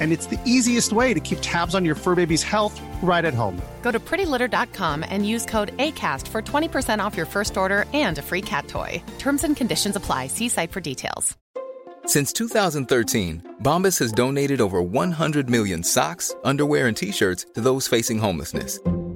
and it's the easiest way to keep tabs on your fur baby's health right at home. Go to prettylitter.com and use code ACAST for 20% off your first order and a free cat toy. Terms and conditions apply. See site for details. Since 2013, Bombas has donated over 100 million socks, underwear, and t shirts to those facing homelessness.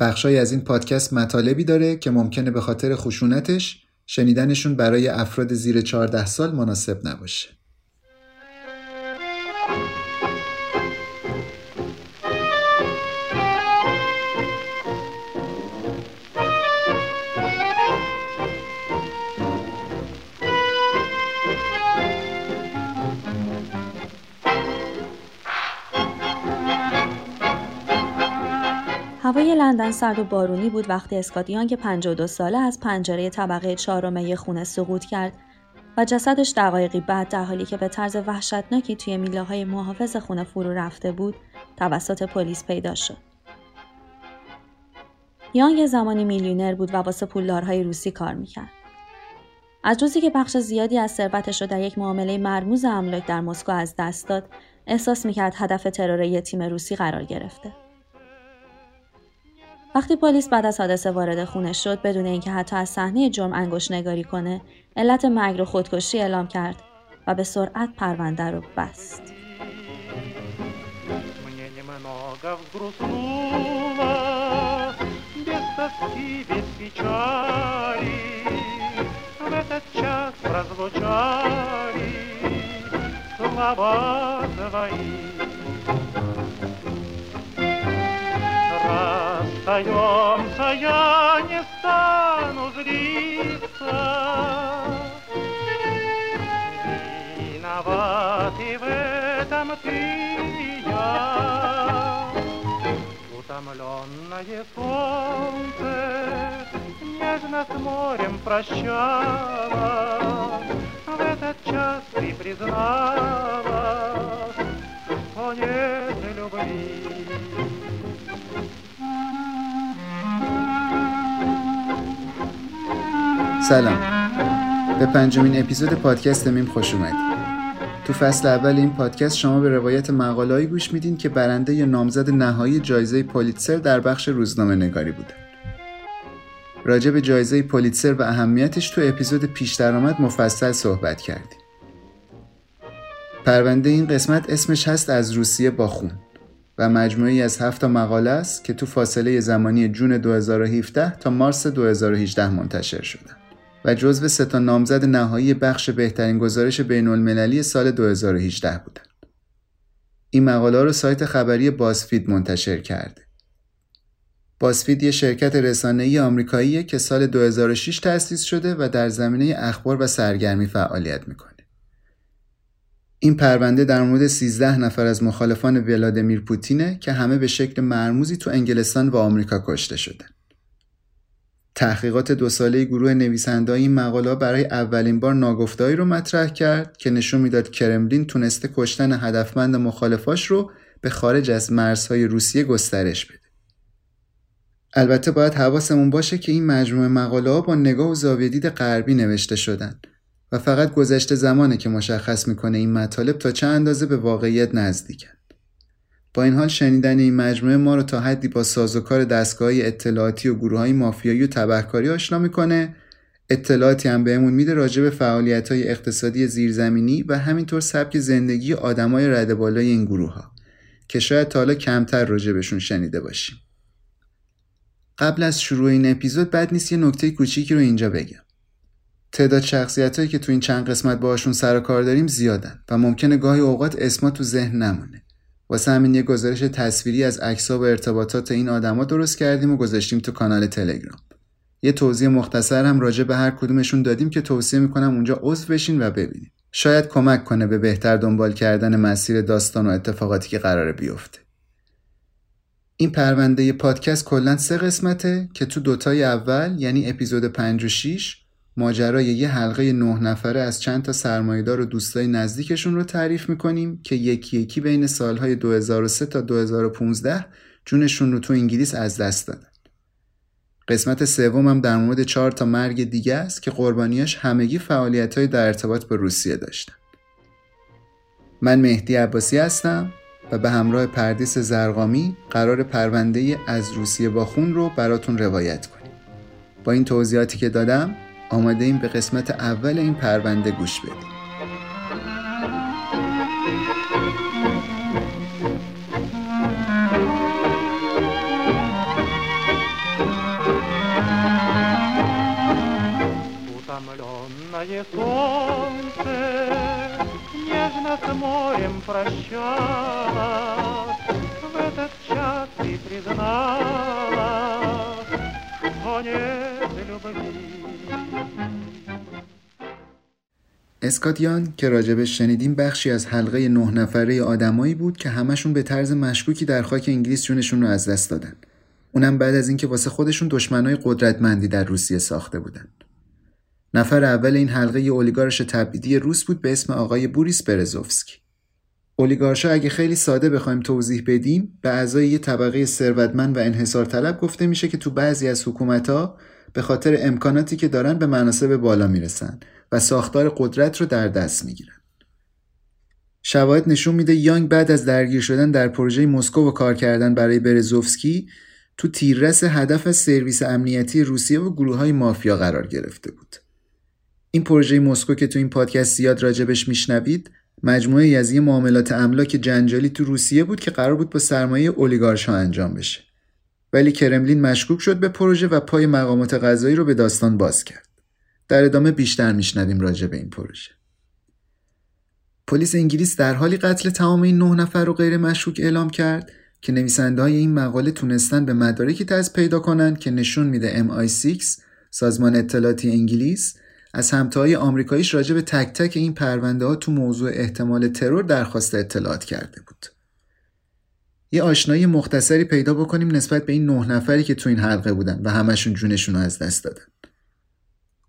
بخشای از این پادکست مطالبی داره که ممکنه به خاطر خشونتش شنیدنشون برای افراد زیر 14 سال مناسب نباشه. هوای لندن سرد و بارونی بود وقتی اسکاتیان که 52 ساله از پنجره طبقه چهارم خونه سقوط کرد و جسدش دقایقی بعد در حالی که به طرز وحشتناکی توی میله های محافظ خونه فرو رفته بود توسط پلیس پیدا شد. یانگ زمانی میلیونر بود و واسه پولدارهای روسی کار می‌کرد. از روزی که بخش زیادی از ثروتش رو در یک معامله مرموز املاک در مسکو از دست داد، احساس می‌کرد هدف ترور تیم روسی قرار گرفته. وقتی پلیس بعد از حادثه وارد خونه شد بدون اینکه حتی از صحنه جرم انگشت نگاری کنه علت مرگ رو خودکشی اعلام کرد و به سرعت پرونده رو بست. Расстаемся, я не стану злиться. Виноват и в этом ты и я. Утомленное солнце нежно с морем прощала. В этот час ты признала, что нет любви. سلام. به پنجمین اپیزود پادکست میم خوش اومدید. تو فصل اول این پادکست شما به روایت مقالهایی گوش میدین که برنده یا نامزد نهایی جایزه پولیتسر در بخش روزنامه نگاری بودن راجع به جایزه پولیتسر و اهمیتش تو اپیزود پیش درآمد مفصل صحبت کردیم. پرونده این قسمت اسمش هست از روسیه با خون و مجموعی از هفت مقاله است که تو فاصله زمانی جون 2017 تا مارس 2018 منتشر شدن. و جزو سه تا نامزد نهایی بخش بهترین گزارش بین المللی سال 2018 بودند. این مقاله رو سایت خبری بازفید منتشر کرده. بازفید یه شرکت رسانه‌ای آمریکاییه که سال 2006 تأسیس شده و در زمینه اخبار و سرگرمی فعالیت می‌کنه. این پرونده در مورد 13 نفر از مخالفان ولادیمیر پوتینه که همه به شکل مرموزی تو انگلستان و آمریکا کشته شدن. تحقیقات دو ساله گروه نویسنده این مقاله برای اولین بار ناگفتهایی رو مطرح کرد که نشون می‌داد کرملین تونسته کشتن هدفمند مخالفاش رو به خارج از مرزهای روسیه گسترش بده. البته باید حواسمون باشه که این مجموعه مقاله با نگاه و زاویه دید غربی نوشته شدن و فقط گذشته زمانه که مشخص می‌کنه این مطالب تا چه اندازه به واقعیت نزدیکن. با این حال شنیدن این مجموعه ما رو تا حدی با سازوکار دستگاه اطلاعاتی و گروه های مافیایی و تبهکاری آشنا می‌کنه اطلاعاتی هم بهمون میده راجع به فعالیت های اقتصادی زیرزمینی و همینطور سبک زندگی آدمای رده بالای این گروه ها که شاید تا حالا کمتر راجبشون شنیده باشیم. قبل از شروع این اپیزود بد نیست یه نکته کوچیکی رو اینجا بگم. تعداد شخصیت هایی که تو این چند قسمت باهاشون سر و کار داریم زیادن و ممکنه گاهی اوقات اسما تو ذهن نمونه. واسه همین یه گزارش تصویری از عکس‌ها و ارتباطات این آدما درست کردیم و گذاشتیم تو کانال تلگرام. یه توضیح مختصر هم راجع به هر کدومشون دادیم که توصیه می‌کنم اونجا عضو بشین و ببینید. شاید کمک کنه به بهتر دنبال کردن مسیر داستان و اتفاقاتی که قراره بیفته. این پرونده پادکست کلا سه قسمته که تو دوتای اول یعنی اپیزود 5 و 6 ماجرای یه حلقه نه نفره از چند تا سرمایه‌دار و دوستای نزدیکشون رو تعریف می‌کنیم که یکی یکی بین سالهای 2003 تا 2015 جونشون رو تو انگلیس از دست دادن. قسمت سوم هم در مورد چهار تا مرگ دیگه است که قربانیاش همگی فعالیت‌های در ارتباط با روسیه داشتن. من مهدی عباسی هستم و به همراه پردیس زرقامی قرار پرونده از روسیه با خون رو براتون روایت کنیم. با این توضیحاتی که دادم آماده این به قسمت اول این پرونده گوش بدیم. Утомленное солнце нежно с морем прощалось, В этот час ты призналась, что нет любви. اسکاتیان که راجبش شنیدیم بخشی از حلقه نه نفره آدمایی بود که همشون به طرز مشکوکی در خاک انگلیس جونشون رو از دست دادن. اونم بعد از اینکه واسه خودشون دشمنای قدرتمندی در روسیه ساخته بودن. نفر اول این حلقه یه اولیگارش تبعیدی روس بود به اسم آقای بوریس برزوفسکی. اولیگارشا اگه خیلی ساده بخوایم توضیح بدیم به اعضای یه طبقه ثروتمند و انحصار طلب گفته میشه که تو بعضی از حکومت‌ها به خاطر امکاناتی که دارن به مناصب بالا می‌رسن و ساختار قدرت رو در دست می‌گیرن. شواهد نشون میده یانگ بعد از درگیر شدن در پروژه مسکو و کار کردن برای برزوفسکی تو تیررس هدف از سرویس امنیتی روسیه و گروه های مافیا قرار گرفته بود. این پروژه مسکو که تو این پادکست زیاد راجبش میشنوید مجموعه از یه معاملات املاک جنجالی تو روسیه بود که قرار بود با سرمایه اولیگارشا انجام بشه. ولی کرملین مشکوک شد به پروژه و پای مقامات قضایی رو به داستان باز کرد. در ادامه بیشتر میشنویم راجع به این پروژه. پلیس انگلیس در حالی قتل تمام این نه نفر رو غیر مشکوک اعلام کرد که نویسنده های این مقاله تونستن به مدارکی دست پیدا کنند که نشون میده MI6 سازمان اطلاعاتی انگلیس از همتای آمریکاییش راجع به تک تک این پرونده ها تو موضوع احتمال ترور درخواست اطلاعات کرده بود. یه آشنایی مختصری پیدا بکنیم نسبت به این نه نفری که تو این حلقه بودن و همشون جونشون رو از دست دادن.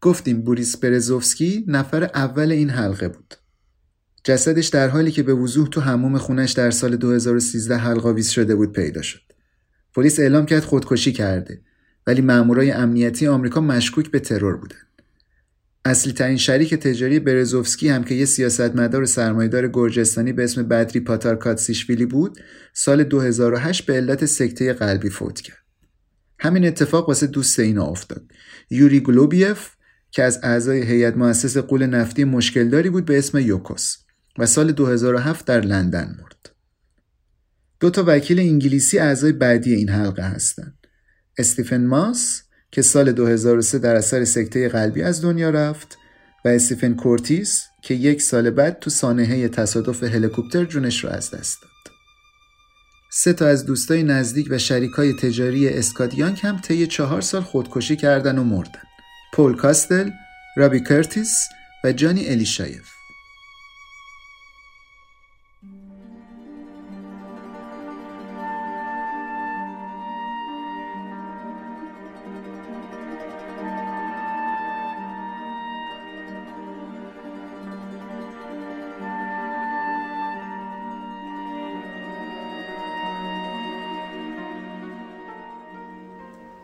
گفتیم بوریس برزوفسکی نفر اول این حلقه بود. جسدش در حالی که به وضوح تو حموم خونش در سال 2013 حلقاویز شده بود پیدا شد. پلیس اعلام کرد خودکشی کرده ولی مامورای امنیتی آمریکا مشکوک به ترور بودن. اصلی ترین شریک تجاری برزوفسکی هم که یه سیاستمدار سرمایدار گرجستانی به اسم بدری پاتار کاتسیشویلی بود سال 2008 به علت سکته قلبی فوت کرد. همین اتفاق واسه دوست اینا افتاد. یوری گلوبیف که از اعضای هیئت مؤسس غول نفتی مشکلداری بود به اسم یوکوس و سال 2007 در لندن مرد. دو تا وکیل انگلیسی اعضای بعدی این حلقه هستند. استیفن ماس که سال 2003 در اثر سکته قلبی از دنیا رفت و استیفن کورتیس که یک سال بعد تو سانحه تصادف هلیکوپتر جونش رو از دست داد. سه تا از دوستای نزدیک و شریکای تجاری اسکات هم طی چهار سال خودکشی کردن و مردن. پول کاستل، رابی کرتیس و جانی الیشایف.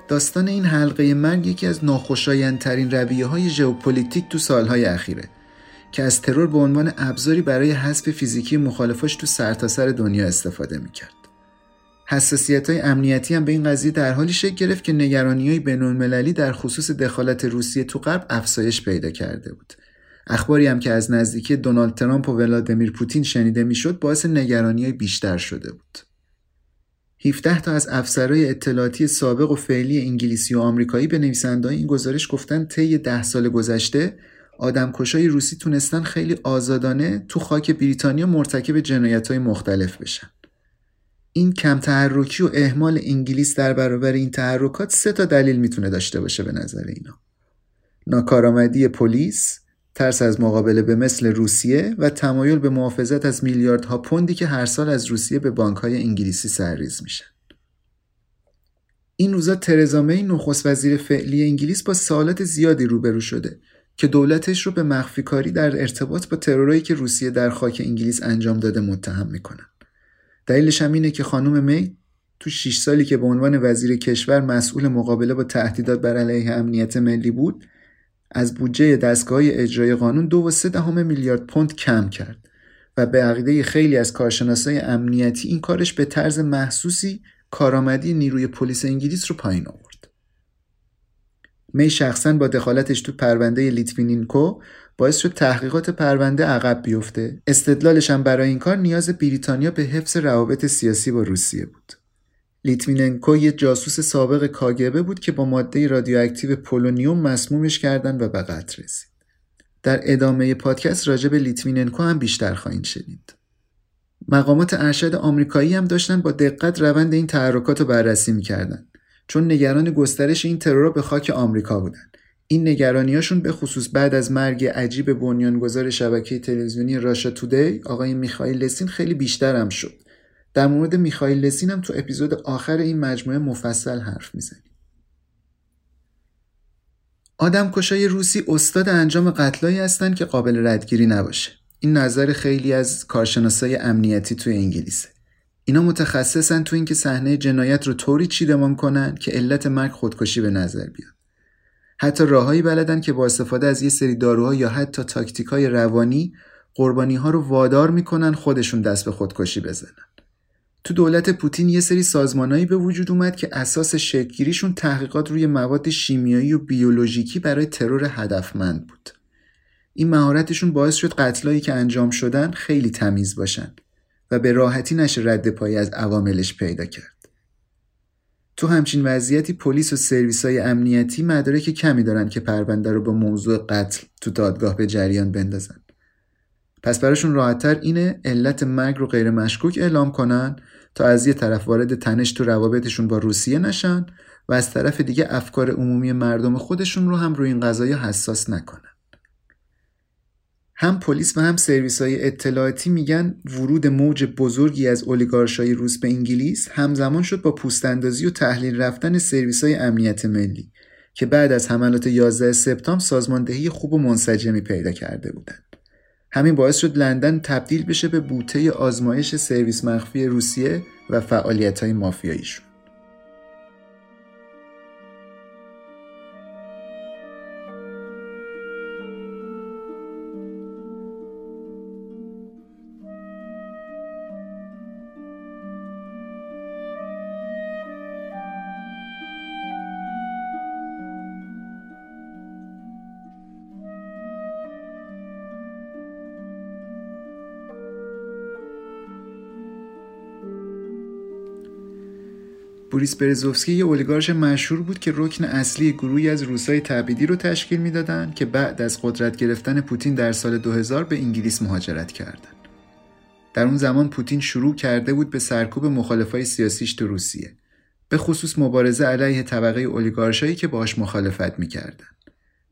داستان این حلقه مرگ یکی از ناخوشایندترین رویه های ژئوپلیتیک تو سالهای اخیره که از ترور به عنوان ابزاری برای حذف فیزیکی مخالفاش تو سرتاسر سر دنیا استفاده می‌کرد. حساسیت های امنیتی هم به این قضیه در حالی شکل گرفت که نگرانی های بینالمللی در خصوص دخالت روسیه تو غرب افزایش پیدا کرده بود. اخباری هم که از نزدیکی دونالد ترامپ و ولادیمیر پوتین شنیده می‌شد باعث نگرانی های بیشتر شده بود. 17 تا از افسرهای اطلاعاتی سابق و فعلی انگلیسی و آمریکایی به نویسنده این گزارش گفتن طی ده سال گذشته آدمکشای روسی تونستن خیلی آزادانه تو خاک بریتانیا مرتکب جنایت های مختلف بشن. این کم تحرکی و اهمال انگلیس در برابر این تحرکات سه تا دلیل می‌تونه داشته باشه به نظر اینا. ناکارآمدی پلیس، ترس از مقابله به مثل روسیه و تمایل به محافظت از میلیاردها پوندی که هر سال از روسیه به بانکهای انگلیسی سرریز میشن. این روزا ترزا می نخست وزیر فعلی انگلیس با سوالات زیادی روبرو شده که دولتش رو به مخفی کاری در ارتباط با ترورایی که روسیه در خاک انگلیس انجام داده متهم می‌کنن. دلیلش هم اینه که خانم می تو 6 سالی که به عنوان وزیر کشور مسئول مقابله با تهدیدات بر علیه امنیت ملی بود از بودجه دستگاه اجرای قانون دو و سه دهم میلیارد پوند کم کرد و به عقیده خیلی از کارشناسای امنیتی این کارش به طرز محسوسی کارآمدی نیروی پلیس انگلیس رو پایین آورد. می شخصا با دخالتش تو پرونده لیتوینینکو باعث شد تحقیقات پرونده عقب بیفته. استدلالش هم برای این کار نیاز بریتانیا به حفظ روابط سیاسی با روسیه بود. لیتویننکو یه جاسوس سابق کاگ‌ب بود که با ماده رادیواکتیو پولونیوم مسمومش کردن و به قتل رسید. در ادامه پادکست راجع به لیتویننکو هم بیشتر خواهید شنید. مقامات ارشد آمریکایی هم داشتن با دقت روند این تحرکات رو بررسی می‌کردن چون نگران گسترش این ترور به خاک آمریکا بودن. این نگرانیاشون به خصوص بعد از مرگ عجیب بنیانگذار شبکه تلویزیونی راشا تودی آقای میخائیل لسین خیلی بیشتر هم شد. در مورد میخائیل لسین هم تو اپیزود آخر این مجموعه مفصل حرف می‌زنیم. آدم کشای روسی استاد انجام قتلایی هستند که قابل ردگیری نباشه. این نظر خیلی از کارشناسای امنیتی توی انگلیسه. اینا متخصصن تو اینکه صحنه جنایت رو طوری چیدمان کنن که علت مرگ خودکشی به نظر بیاد. حتی راههایی بلدن که با استفاده از یه سری داروها یا حتی تاکتیک های روانی قربانی ها رو وادار می‌کنن خودشون دست به خودکشی بزنن. تو دولت پوتین یه سری سازمانهایی به وجود اومد که اساس شکلگیریشون تحقیقات روی مواد شیمیایی و بیولوژیکی برای ترور هدفمند بود. این مهارتشون باعث شد قتلایی که انجام شدن خیلی تمیز باشن و به راحتی نشه رد پایی از عواملش پیدا کرد. تو همچین وضعیتی پلیس و سرویس های امنیتی مدارک کمی دارن که پرونده رو با موضوع قتل تو دادگاه به جریان بندازن. پس براشون راحتتر اینه علت مرگ رو غیر مشکوک اعلام کنن تا از یه طرف وارد تنش تو روابطشون با روسیه نشن و از طرف دیگه افکار عمومی مردم خودشون رو هم روی این قضایی حساس نکنن. هم پلیس و هم سرویس های اطلاعاتی میگن ورود موج بزرگی از اولیگارشای روس به انگلیس همزمان شد با پوستاندازی و تحلیل رفتن سرویس های امنیت ملی که بعد از حملات 11 سپتامبر سازماندهی خوب و منسجمی پیدا کرده بودند. همین باعث شد لندن تبدیل بشه به بوته آزمایش سرویس مخفی روسیه و فعالیت های مافیاییشون. بوریس برزوفسکی یه اولیگارش مشهور بود که رکن اصلی گروهی از روسای تبعیدی رو تشکیل می‌دادند که بعد از قدرت گرفتن پوتین در سال 2000 به انگلیس مهاجرت کردند. در اون زمان پوتین شروع کرده بود به سرکوب مخالفای سیاسیش تو روسیه. به خصوص مبارزه علیه طبقه اولیگارشایی که باش مخالفت می‌کردن.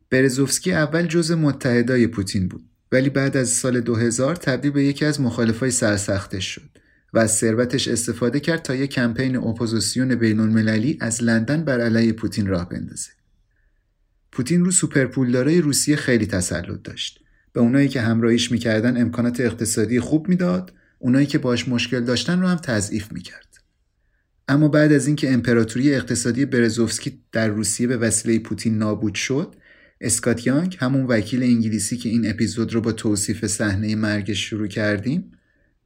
برزوفسکی اول جزء متحدای پوتین بود ولی بعد از سال 2000 تبدیل به یکی از مخالفای سرسختش شد. و از ثروتش استفاده کرد تا یک کمپین اپوزیسیون بین المللی از لندن بر علیه پوتین راه بندازه. پوتین رو سوپرپولدارای روسیه خیلی تسلط داشت. به اونایی که همراهیش می‌کردن امکانات اقتصادی خوب می‌داد، اونایی که باش مشکل داشتن رو هم تضعیف می‌کرد. اما بعد از اینکه امپراتوری اقتصادی برزوفسکی در روسیه به وسیله پوتین نابود شد، اسکات یانگ همون وکیل انگلیسی که این اپیزود رو با توصیف صحنه مرگش شروع کردیم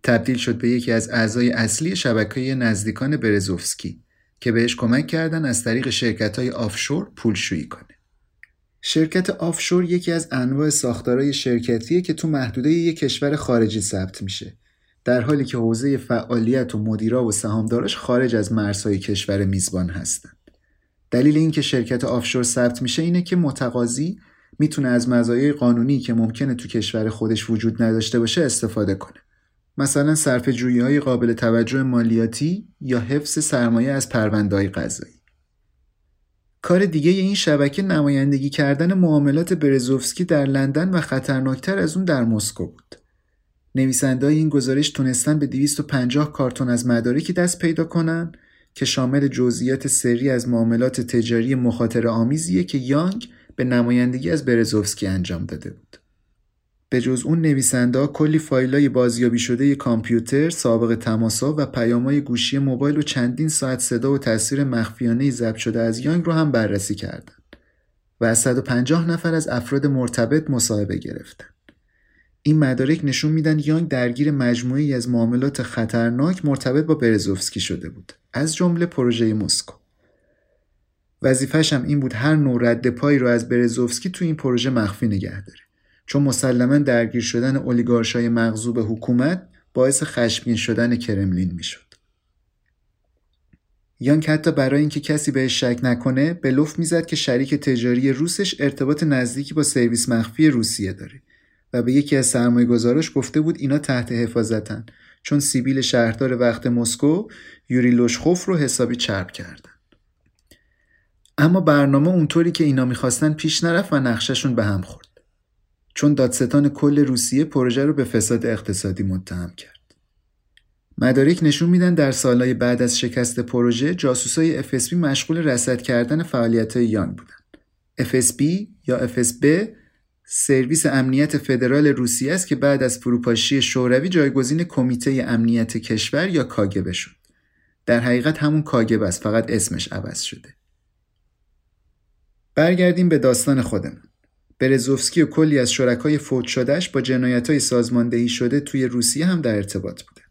تبدیل شد به یکی از اعضای اصلی شبکه نزدیکان برزوفسکی که بهش کمک کردن از طریق شرکت های آفشور پولشویی کنه. شرکت آفشور یکی از انواع ساختارهای شرکتیه که تو محدوده یک کشور خارجی ثبت میشه. در حالی که حوزه فعالیت و مدیرا و سهامداراش خارج از مرزهای کشور میزبان هستند. دلیل اینکه شرکت آفشور ثبت میشه اینه که متقاضی می‌تونه از مزایای قانونی که ممکنه تو کشور خودش وجود نداشته باشه استفاده کنه. مثلا صرف جویی های قابل توجه مالیاتی یا حفظ سرمایه از پروندهای قضایی. کار دیگه این شبکه نمایندگی کردن معاملات برزوفسکی در لندن و خطرناکتر از اون در مسکو بود. نویسنده این گزارش تونستن به 250 کارتون از مدارکی دست پیدا کنن که شامل جزئیات سری از معاملات تجاری مخاطر آمیزیه که یانگ به نمایندگی از برزوفسکی انجام داده بود. به جز اون نویسنده کلی فایلای بازیابی شده کامپیوتر، سابق تماسا و پیامای گوشی موبایل و چندین ساعت صدا و تصویر مخفیانه ضبط شده از یانگ رو هم بررسی کردند و از 150 نفر از افراد مرتبط مصاحبه گرفتن. این مدارک نشون میدن یانگ درگیر مجموعی از معاملات خطرناک مرتبط با برزوفسکی شده بود از جمله پروژه مسکو وظیفش هم این بود هر نوع رد پایی رو از برزوفسکی تو این پروژه مخفی نگه داره چون مسلما درگیر شدن اولیگارشای مغزوب حکومت باعث خشمگین شدن کرملین می‌شد. یانگ حتی برای اینکه کسی بهش شک نکنه به لطف می‌زد که شریک تجاری روسش ارتباط نزدیکی با سرویس مخفی روسیه داره و به یکی از سرمایه گذارش گفته بود اینا تحت حفاظتن چون سیبیل شهردار وقت مسکو یوری لوشخوف رو حسابی چرب کردن. اما برنامه اونطوری که اینا می‌خواستن پیش نرفت و نقششون به هم خورد. چون دادستان کل روسیه پروژه رو به فساد اقتصادی متهم کرد مدارک نشون میدن در سالهای بعد از شکست پروژه جاسوسای FSB مشغول رصد کردن فعالیت یانگ بودن FSB یا FSB سرویس امنیت فدرال روسیه است که بعد از فروپاشی شوروی جایگزین کمیته امنیت کشور یا کاگبه شد. در حقیقت همون کاگبه است فقط اسمش عوض شده. برگردیم به داستان خودمون. برزوفسکی و کلی از شرکای فوت شدهش با جنایت های سازماندهی شده توی روسیه هم در ارتباط بودن.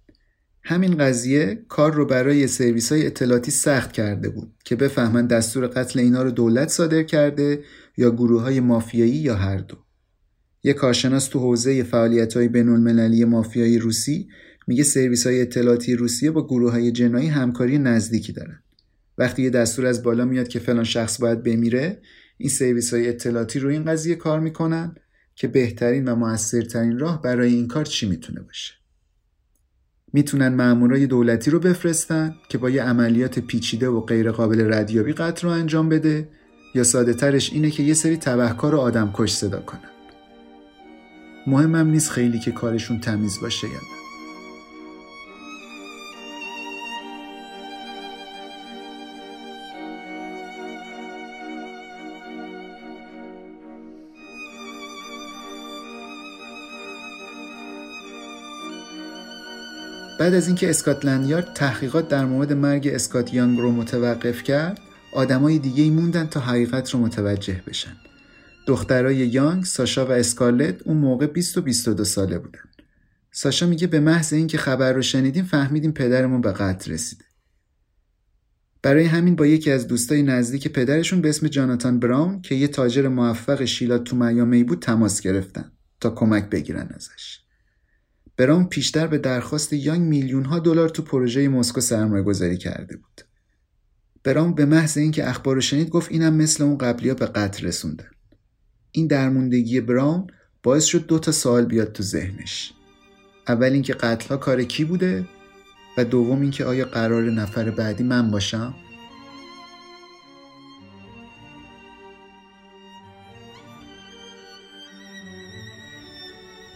همین قضیه کار رو برای سرویس های اطلاعاتی سخت کرده بود که بفهمن دستور قتل اینا رو دولت صادر کرده یا گروه های مافیایی یا هر دو. یک کارشناس تو حوزه فعالیت های بین المللی مافیایی روسی میگه سرویس های اطلاعاتی روسیه با گروه های جنایی همکاری نزدیکی دارن. وقتی یه دستور از بالا میاد که فلان شخص باید بمیره این سرویس های اطلاعاتی رو این قضیه کار می‌کنن که بهترین و موثرترین راه برای این کار چی می‌تونه باشه. می‌تونن مامورای دولتی رو بفرستن که با یه عملیات پیچیده و غیر قابل ردیابی قتل رو انجام بده یا ساده ترش اینه که یه سری تبهکار و آدم کش صدا کنن. مهمم نیست خیلی که کارشون تمیز باشه یا نه بعد از اینکه اسکاتلند یارد تحقیقات در مورد مرگ اسکات یانگ رو متوقف کرد آدمای دیگه ای موندن تا حقیقت رو متوجه بشن دخترای یانگ، ساشا و اسکارلت اون موقع 20 و 22 ساله بودن. ساشا میگه به محض اینکه خبر رو شنیدیم فهمیدیم پدرمون به قتل رسیده. برای همین با یکی از دوستای نزدیک پدرشون به اسم جاناتان براون که یه تاجر موفق شیلات تو میامی بود تماس گرفتن تا کمک بگیرن ازش. براون پیشتر به درخواست یانگ میلیون ها دلار تو پروژه مسکو سرمایه گذاری کرده بود. براون به محض اینکه اخبار رو شنید گفت اینم مثل اون قبلی ها به قتل رسوندن. این درموندگی براون باعث شد دو تا سوال بیاد تو ذهنش اول اینکه قتلها کار کی بوده و دوم اینکه آیا قرار نفر بعدی من باشم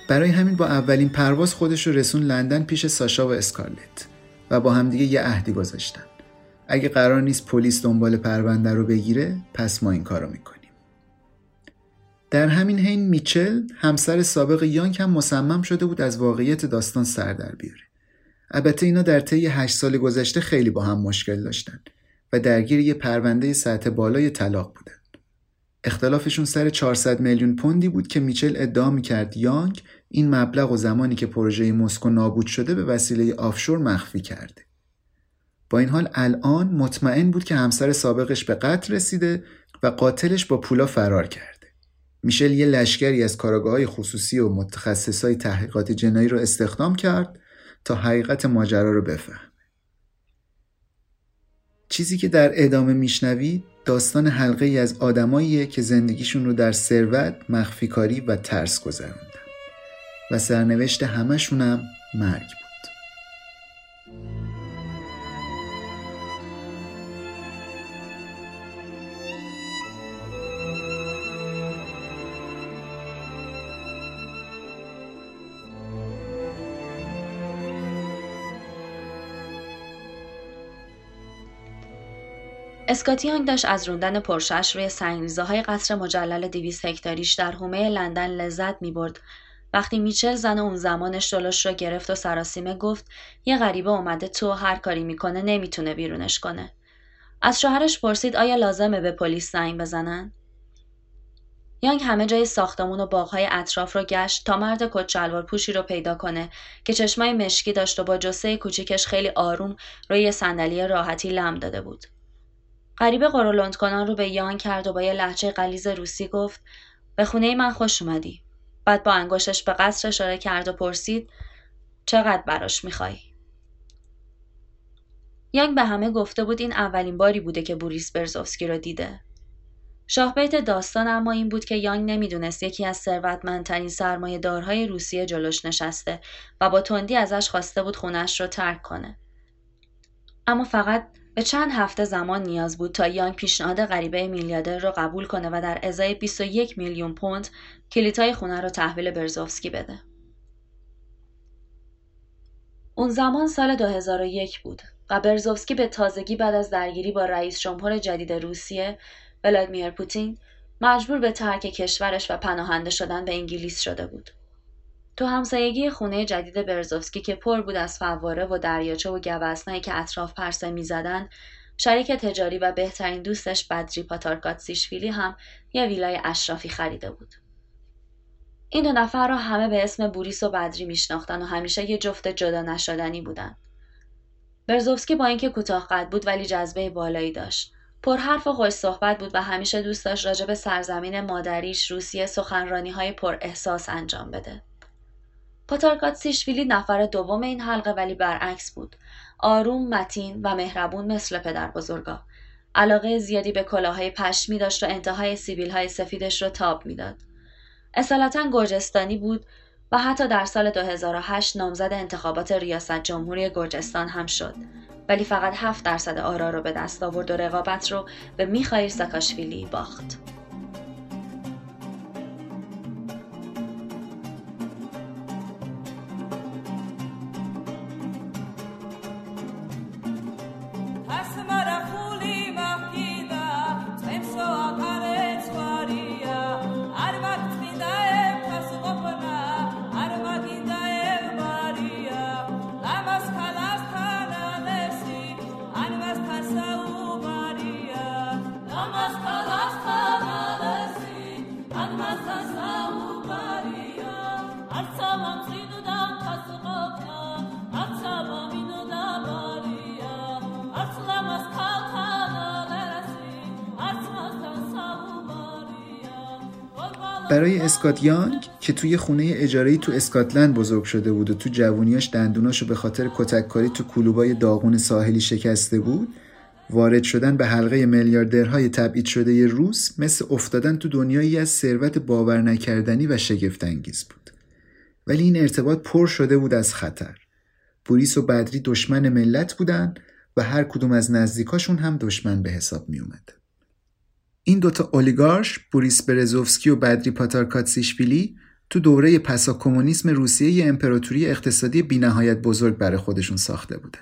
برای همین با اولین پرواز خودش رو رسون لندن پیش ساشا و اسکارلت و با همدیگه یه عهدی گذاشتن. اگه قرار نیست پلیس دنبال پرونده رو بگیره پس ما این کارو می‌کنیم. در همین حین میچل همسر سابق یانگ هم مصمم شده بود از واقعیت داستان سر در بیاره. البته اینا در طی هشت سال گذشته خیلی با هم مشکل داشتن و درگیر یه پرونده سطح بالای طلاق بودن. اختلافشون سر 400 میلیون پوندی بود که میچل ادعا می‌کرد یانگ این مبلغ و زمانی که پروژه مسکو نابود شده به وسیله آفشور مخفی کرده با این حال الان مطمئن بود که همسر سابقش به قتل رسیده و قاتلش با پولا فرار کرد میشل یه لشکری از کاراگاه خصوصی و متخصص های تحقیقات جنایی رو استخدام کرد تا حقیقت ماجرا رو بفهم. چیزی که در ادامه میشنوید داستان حلقه ای از آدماییه که زندگیشون رو در ثروت، مخفیکاری و ترس گذروندن. و سرنوشت همشونم مرگ اسکاتیانگ داشت از روندن پرشش روی سنگریزه های قصر مجلل دیویس هکتاریش در حومه لندن لذت می برد. وقتی میچل زن اون زمانش جلوش رو گرفت و سراسیمه گفت یه غریبه اومده تو هر کاری می‌کنه نمی‌تونه بیرونش کنه. از شوهرش پرسید آیا لازمه به پلیس زنگ بزنن؟ یانگ همه جای ساختمون و باغهای اطراف رو گشت تا مرد کچلوار پوشی رو پیدا کنه که چشمای مشکی داشت و با جسه کوچیکش خیلی آروم روی صندلی راحتی لم داده بود. غریبه قرولند کنان رو به یان کرد و با یه لحچه قلیز روسی گفت به خونه من خوش اومدی. بعد با انگشتش به قصر اشاره کرد و پرسید چقدر براش می‌خوای؟ یانگ به همه گفته بود این اولین باری بوده که بوریس برزوفسکی رو دیده. شاهبیت داستان اما این بود که یانگ نمی‌دونست یکی از ثروتمندترین سرمایه دارهای روسیه جلوش نشسته و با تندی ازش خواسته بود خونش رو ترک کنه. اما فقط به چند هفته زمان نیاز بود تا یانگ پیشنهاد غریبه میلیاردر را قبول کنه و در ازای 21 میلیون پوند کلیتای خونه را تحویل برزوفسکی بده. اون زمان سال 2001 بود و برزوفسکی به تازگی بعد از درگیری با رئیس جمهور جدید روسیه ولادیمیر پوتین مجبور به ترک کشورش و پناهنده شدن به انگلیس شده بود. تو همسایگی خونه جدید برزوفسکی که پر بود از فواره و دریاچه و گوزنایی که اطراف پرسه می‌زدند شریک تجاری و بهترین دوستش بدری پاتارکاتسیشویلی هم یه ویلای اشرافی خریده بود. این دو نفر را همه به اسم بوریس و بدری میشناختن و همیشه یه جفت جدا نشدنی بودن. برزوفسکی با اینکه کوتاه قد بود ولی جذبه بالایی داشت. پر حرف و خوش صحبت بود و همیشه دوست داشت راجع به سرزمین مادریش روسیه سخنرانی های پر احساس انجام بده. سیشویلی نفر دوم این حلقه ولی برعکس بود. آروم، متین و مهربون مثل پدر بزرگا. علاقه زیادی به کلاهای پشمی داشت و انتهای سیبیل های سفیدش رو تاب می‌داد. اصالتا گرجستانی بود و حتی در سال 2008 نامزد انتخابات ریاست جمهوری گرجستان هم شد. ولی فقط 7 درصد آرا رو به دست آورد و رقابت رو به میخائیل ساکاشویلی باخت. اسکات یانگ که توی خونه اجارهی تو اسکاتلند بزرگ شده بود و تو جوونیاش دندوناشو به خاطر کتککاری تو کلوبای داغون ساحلی شکسته بود وارد شدن به حلقه میلیاردرهای تبعید شده روس مثل افتادن تو دنیایی از ثروت باور نکردنی و شگفتانگیز بود ولی این ارتباط پر شده بود از خطر بوریس و بدری دشمن ملت بودن و هر کدوم از نزدیکاشون هم دشمن به حساب می اومد. این دوتا اولیگارش بوریس برزوفسکی و بدری پاتارکاتسیشویلی تو دوره پسا کمونیسم روسیه یه امپراتوری اقتصادی بینهایت بزرگ برای خودشون ساخته بودن.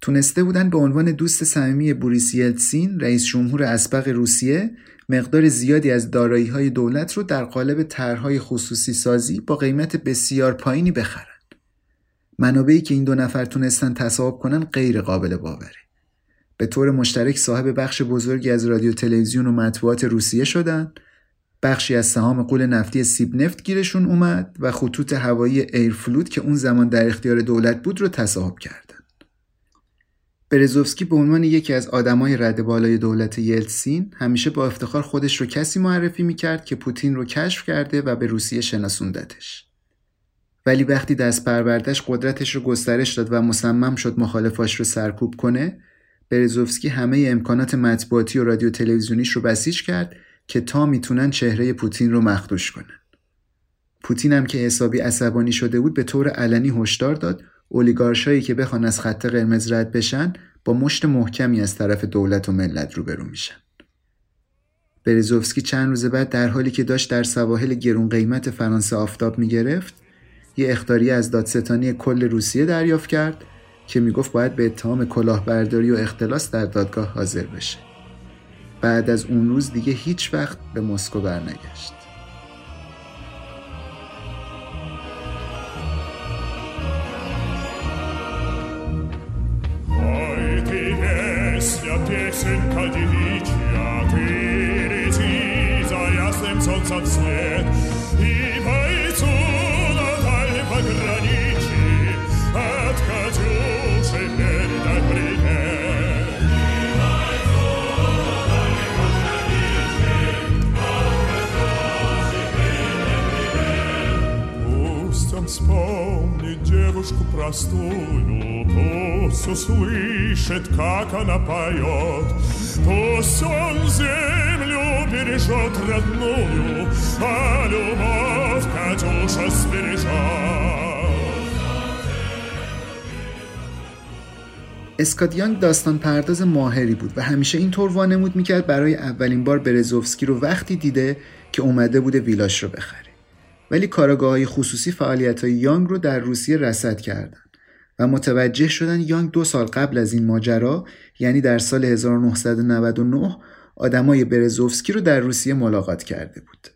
تونسته بودن به عنوان دوست صمیمی بوریس یلتسین رئیس جمهور اسبق روسیه مقدار زیادی از دارایی های دولت رو در قالب طرحهای خصوصی سازی با قیمت بسیار پایینی بخرن. منابعی که این دو نفر تونستن تصاحب کنن غیر قابل باوره. به طور مشترک صاحب بخش بزرگی از رادیو تلویزیون و مطبوعات روسیه شدن بخشی از سهام قول نفتی سیب نفت گیرشون اومد و خطوط هوایی ایرفلوت که اون زمان در اختیار دولت بود رو تصاحب کردند. برزوفسکی به عنوان یکی از آدمای رد بالای دولت یلتسین همیشه با افتخار خودش رو کسی معرفی می‌کرد که پوتین رو کشف کرده و به روسیه شناسوندتش. ولی وقتی دست پروردش قدرتش رو گسترش داد و مصمم شد مخالفاش رو سرکوب کنه برزوفسکی همه امکانات مطبوعاتی و رادیو تلویزیونیش رو بسیج کرد که تا می‌تونن چهره پوتین رو مخدوش کنن. پوتین هم که حسابی عصبانی شده بود به طور علنی هشدار داد اولیگارشایی که بخوان از خط قرمز رد بشن با مشت محکمی از طرف دولت و ملت روبرو میشن. برزوفسکی چند روز بعد در حالی که داشت در سواحل گرون قیمت فرانسه آفتاب می‌گرفت یه اختاری از دادستانی کل روسیه دریافت کرد که می‌گفت باید به اتهام کلاهبرداری و اختلاس در دادگاه حاضر بشه. بعد از اون روز دیگه هیچ وقت به مسکو برنگشت. i простую, Пусть услышит, как она поет, Пусть он землю бережет родную, А любовь Катюша сбережет. اسکات یانگ داستان پرداز ماهری بود و همیشه اینطور وانمود میکرد برای اولین بار برزوفسکی رو وقتی دیده که اومده بوده ویلاش رو بخره ولی کاراگاه های خصوصی فعالیت های یانگ رو در روسیه رسد کردن و متوجه شدن یانگ دو سال قبل از این ماجرا یعنی در سال 1999 آدمای برزوفسکی رو در روسیه ملاقات کرده بود.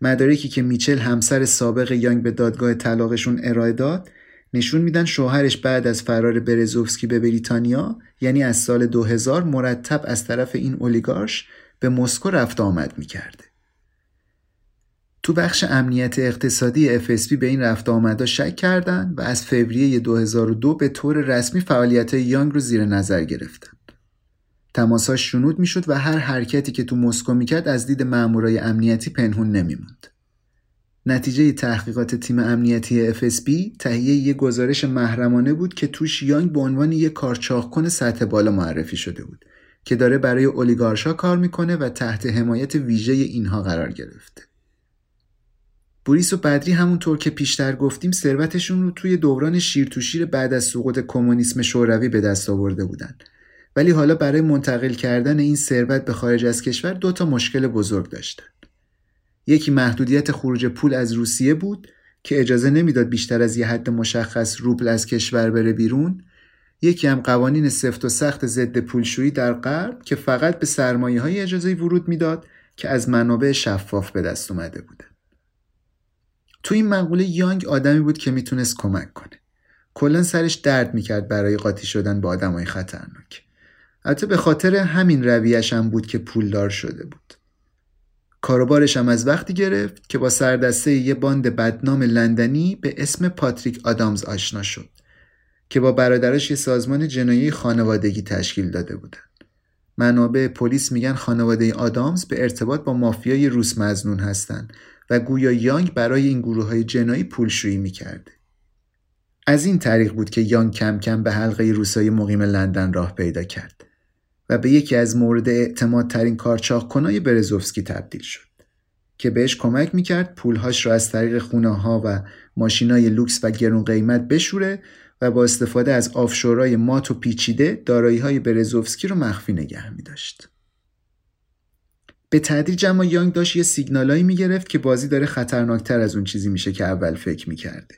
مدارکی که میچل همسر سابق یانگ به دادگاه طلاقشون ارائه داد نشون میدن شوهرش بعد از فرار برزوفسکی به بریتانیا یعنی از سال 2000 مرتب از طرف این اولیگارش به مسکو رفت آمد می‌کرده. تو بخش امنیت اقتصادی FSB به این رفت آمدا شک کردند و از فوریه 2002 به طور رسمی فعالیت یانگ رو زیر نظر گرفتن. تماساش شنود می‌شد و هر حرکتی که تو مسکو می‌کرد از دید مامورای امنیتی پنهون نمیموند. نتیجه تحقیقات تیم امنیتی FSB تهیه یک گزارش محرمانه بود که توش یانگ به عنوان یک کارچاخکن سطح بالا معرفی شده بود که داره برای اولیگارشا کار می‌کنه و تحت حمایت ویژه اینها قرار گرفته. بوریس و بدری همونطور که پیشتر گفتیم ثروتشون رو توی دوران شیر تو شیر بعد از سقوط کمونیسم شوروی به دست آورده بودن. ولی حالا برای منتقل کردن این ثروت به خارج از کشور دو تا مشکل بزرگ داشتن. یکی محدودیت خروج پول از روسیه بود که اجازه نمی‌داد بیشتر از یه حد مشخص روبل از کشور بره بیرون. یکی هم قوانین سفت و سخت ضد پولشویی در غرب که فقط به سرمایه های اجازه ورود می‌داد که از منابع شفاف به دست اومده بودن. تو این مقوله یانگ آدمی بود که می‌تونست کمک کنه. کلا سرش درد می‌کرد برای قاطی شدن با آدمای خطرناک. البته به خاطر همین رویش هم بود که پولدار شده بود. کاروبارش هم از وقتی گرفت که با سردسته یه باند بدنام لندنی به اسم پاتریک آدامز آشنا شد که با برادرش یه سازمان جنایی خانوادگی تشکیل داده بودن. منابع پلیس میگن خانواده آدامز به ارتباط با مافیای روس مزنون هستند و گویا یانگ برای این گروه های جنایی پولشویی می‌کرده. از این طریق بود که یانگ کم کم به حلقه روسای مقیم لندن راه پیدا کرد و به یکی از مورد اعتماد ترین کارچاخ کنای برزوفسکی تبدیل شد که بهش کمک می‌کرد پولهاش را از طریق خونه ها و ماشینای لوکس و گرون قیمت بشوره و با استفاده از آفشورای مات و پیچیده دارایی های برزوفسکی رو مخفی نگه می داشت. به تدریج اما یانگ داشت یه سیگنالایی می‌گرفت که بازی داره خطرناکتر از اون چیزی میشه که اول فکر می‌کرده.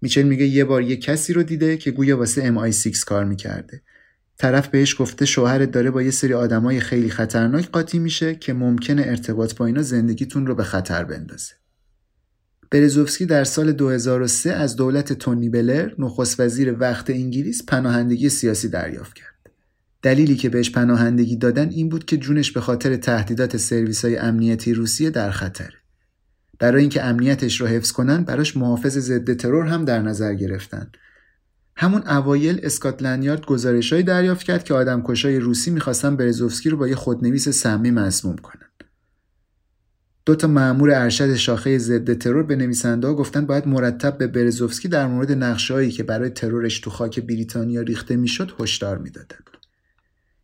میچل میگه یه بار یه کسی رو دیده که گویا واسه MI6 کار می‌کرده. طرف بهش گفته شوهرت داره با یه سری آدمای خیلی خطرناک قاطی میشه که ممکنه ارتباط با اینا زندگیتون رو به خطر بندازه. برزوفسکی در سال 2003 از دولت تونی بلر نخست وزیر وقت انگلیس پناهندگی سیاسی دریافت کرد. دلیلی که بهش پناهندگی دادن این بود که جونش به خاطر تهدیدات سرویس های امنیتی روسیه در خطره. برای اینکه امنیتش رو حفظ کنن براش محافظ ضد ترور هم در نظر گرفتن. همون اوایل اسکاتلند یارد گزارشهایی دریافت کرد که آدمکشای روسی می‌خواستن برزوفسکی رو با یه خودنویس سمی مسموم کنن. دو تا مأمور ارشد شاخه ضد ترور به نویسنده ها گفتن باید مرتب به برزوفسکی در مورد نقشه‌هایی که برای ترورش تو خاک بریتانیا ریخته می‌شد هشدار می‌دادن.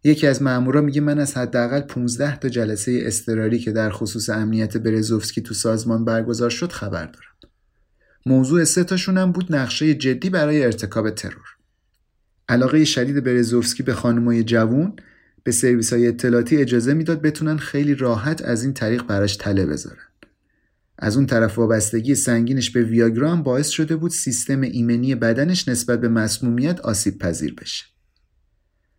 یکی از مامورا میگه من از حداقل 15 تا جلسه اضطراری که در خصوص امنیت برزوفسکی تو سازمان برگزار شد خبر دارم. موضوع سه تاشون هم بود نقشه جدی برای ارتکاب ترور. علاقه شدید برزوفسکی به خانمای جوون به سرویس های اطلاعاتی اجازه می‌داد بتونن خیلی راحت از این طریق براش تله بذارن. از اون طرف وابستگی سنگینش به ویاگرام باعث شده بود سیستم ایمنی بدنش نسبت به مسمومیت آسیب پذیر بشه.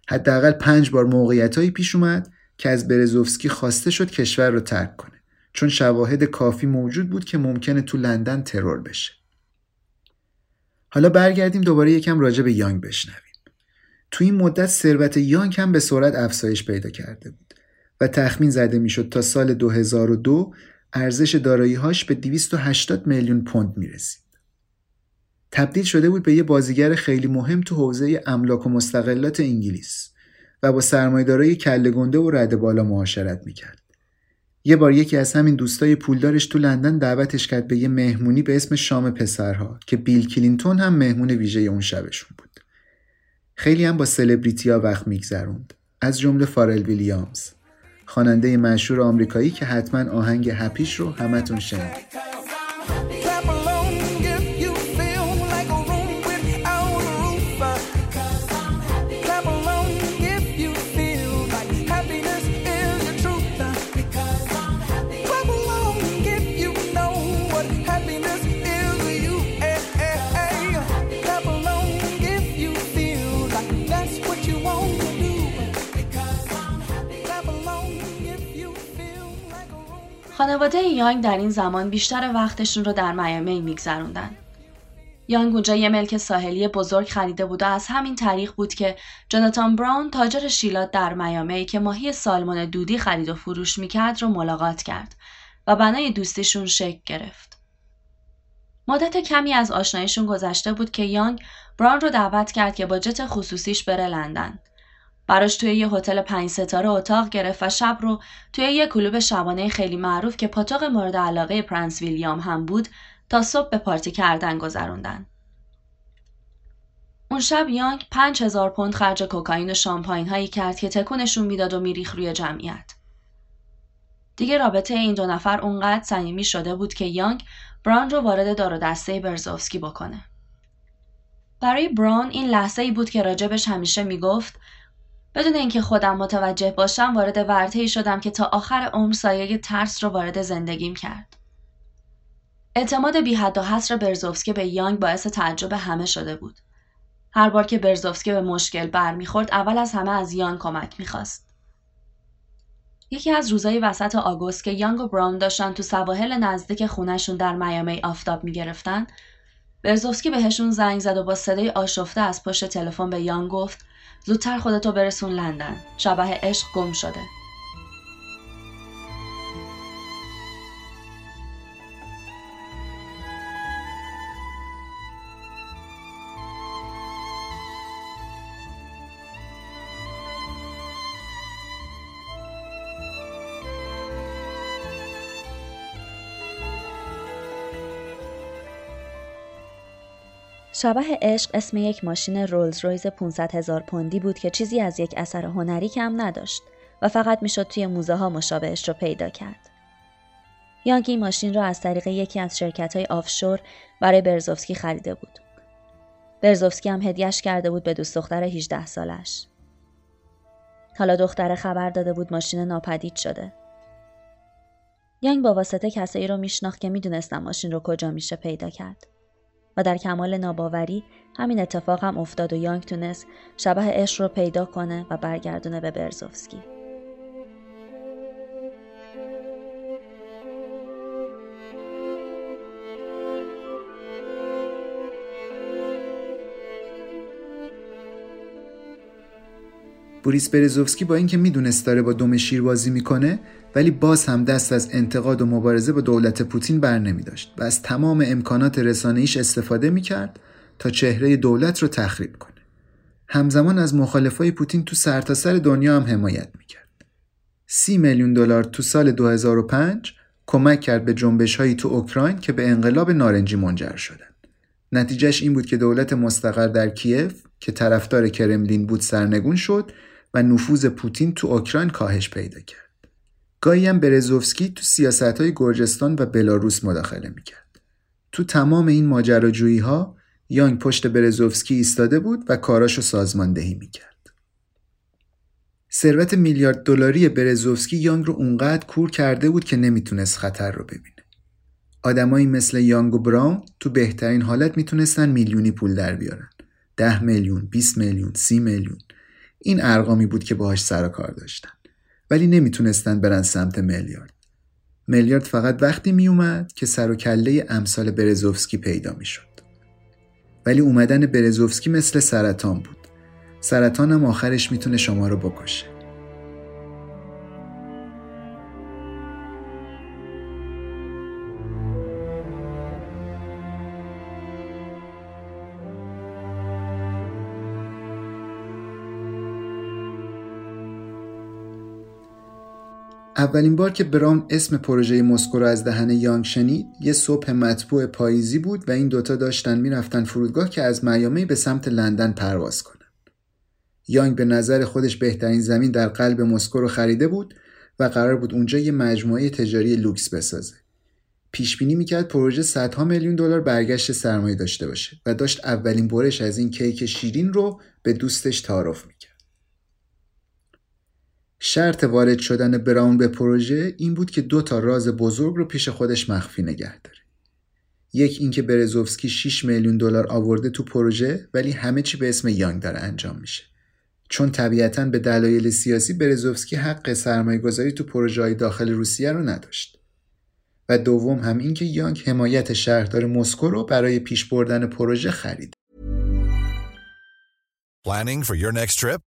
حداقل پنج بار موقعیتهایی پیش اومد که از برزوفسکی خواسته شد کشور رو ترک کنه چون شواهد کافی موجود بود که ممکنه تو لندن ترور بشه. حالا برگردیم دوباره یکم راجع به یانگ بشنویم. تو این مدت ثروت یانگ هم به سرعت افزایش پیدا کرده بود و تخمین زده می‌شد تا سال 2002 ارزش دارایی‌هاش به 280 میلیون پوند می‌رسید. تبدیل شده بود به یه بازیگر خیلی مهم تو حوزه املاک و مستقلات انگلیس و با سرمایه‌دارای کله گنده و رد بالا معاشرت می‌کرد. یه بار یکی از همین دوستای پولدارش تو لندن دعوتش کرد به یه مهمونی به اسم شام پسرها که بیل کلینتون هم مهمون ویژه اون شبشون بود. خیلی هم با سلبریتیا وقت میگذروند. از جمله فارل ویلیامز، خواننده مشهور آمریکایی که حتما آهنگ هپیش رو همتون شنیدید. خانواده یانگ در این زمان بیشتر وقتشون رو در میامی میگذروندن. یانگ اونجا یه ملک ساحلی بزرگ خریده بود و از همین طریق بود که جوناتان براون تاجر شیلات در میامی که ماهی سالمون دودی خرید و فروش می‌کرد رو ملاقات کرد و بنای دوستیشون شکل گرفت. مدت کمی از آشناییشون گذشته بود که یانگ براون رو دعوت کرد که با جت خصوصیش بره لندن براش توی یه هتل پنج ستاره اتاق گرفت و شب رو توی یه کلوب شبانه خیلی معروف که پاتوق مورد علاقه پرنس ویلیام هم بود تا صبح به پارتی کردن گذروندن. اون شب یانگ پنج هزار پوند خرج کوکائین و شامپاین هایی کرد که تکونشون می‌داد و میریخ روی جمعیت. دیگه رابطه این دو نفر اونقدر صمیمی شده بود که یانگ بران رو وارد دار و دسته برزوفسکی بکنه. برای بران این لحظه ای بود که راجبش همیشه می‌گفت بدون اینکه خودم متوجه باشم وارد ورطه‌ای شدم که تا آخر عمر سایه ترس رو وارد زندگیم کرد. اعتماد بی حد و حصر برزوفسکی به یانگ باعث تعجب همه شده بود. هر بار که برزوفسکی به مشکل برمیخورد اول از همه از یانگ کمک می‌خواست. یکی از روزهای وسط آگوست که یانگ و براون داشتن تو سواحل نزدیک خونشون در میامی آفتاب می‌گرفتن برزوفسکی بهشون زنگ زد و با صدای آشفته از پشت تلفن به یانگ گفت زودتر خودتو برسون لندن. شبه عشق گم شده. شبه عشق اسم یک ماشین رولز رویز 500 هزار پوندی بود که چیزی از یک اثر هنری کم نداشت و فقط می‌شد توی موزه ها مشابهش رو پیدا کرد. یانگ این ماشین را از طریق یکی از شرکت های آفشور برای برزوفسکی خریده بود. برزوفسکی هم هدیهش کرده بود به دوست دختر 18 سالش. حالا دختر خبر داده بود ماشین ناپدید شده. یانگ با واسطه کسایی رو میشناخت که می‌دونستم ماشین رو کجا میشه پیدا کرد. و در کمال ناباوری همین اتفاق هم افتاد و یانگ تونست شبه عشق رو پیدا کنه و برگردونه به برزوفسکی. بوریس برزوفسکی با اینکه می‌دونست داره با دم شیر بازی می‌کنه ولی باز هم دست از انتقاد و مبارزه با دولت پوتین بر نمی داشت و از تمام امکانات رسانه‌ایش استفاده می کرد تا چهره دولت رو تخریب کنه. همزمان از مخالفای پوتین تو سرتاسر سر دنیا هم حمایت می کرد. سی میلیون دلار تو سال 2005 کمک کرد به جنبش هایی تو اوکراین که به انقلاب نارنجی منجر شدند. نتیجهش این بود که دولت مستقر در کیف که طرفدار کرملین بود سرنگون شد و نفوذ پوتین تو اوکراین کاهش پیدا کرد. گاهی هم برزوفسکی تو سیاست های گرجستان و بلاروس مداخله می‌کرد. تو تمام این ماجراجویی ها یانگ پشت برزوفسکی ایستاده بود و کاراشو سازماندهی می‌کرد. ثروت میلیارد دلاری برزوفسکی یانگ رو اونقدر کور کرده بود که نمی‌تونست خطر رو ببینه. آدمایی مثل یانگ و براون تو بهترین حالت می‌تونستن میلیونی پول در بیارن. ده میلیون، 20 میلیون، سی میلیون. این ارقامی بود که باهاش سر کار داشتن. ولی نمی‌تونستن برن سمت میلیارد. میلیارد فقط وقتی میومد که سر و کله امثال برزوفسکی پیدا می‌شد. ولی اومدن برزوفسکی مثل سرطان بود. سرطان هم آخرش می‌تونه شما رو بکشه. اولین بار که براون اسم پروژه مسکو رو از دهن یانگ شنید یه صبح مطبوع پاییزی بود و این دوتا داشتن می‌رفتن فرودگاه که از میامی به سمت لندن پرواز کنن. یانگ به نظر خودش بهترین زمین در قلب مسکو رو خریده بود و قرار بود اونجا یه مجموعه تجاری لوکس بسازه. پیش بینی می‌کرد پروژه صدها میلیون دلار برگشت سرمایه داشته باشه و داشت اولین برش از این کیک شیرین رو به دوستش تعارف می‌کرد. شرط وارد شدن براون به پروژه این بود که دو تا راز بزرگ رو پیش خودش مخفی نگه داره. یک اینکه برزوفسکی 6 میلیون دلار آورده تو پروژه ولی همه چی به اسم یانگ داره انجام میشه. چون طبیعتا به دلایل سیاسی برزوفسکی حق سرمایه گذاری تو پروژه های داخل روسیه رو نداشت. و دوم هم اینکه یانگ حمایت شهردار مسکو رو برای پیش بردن پروژه خرید. Planning for your next trip?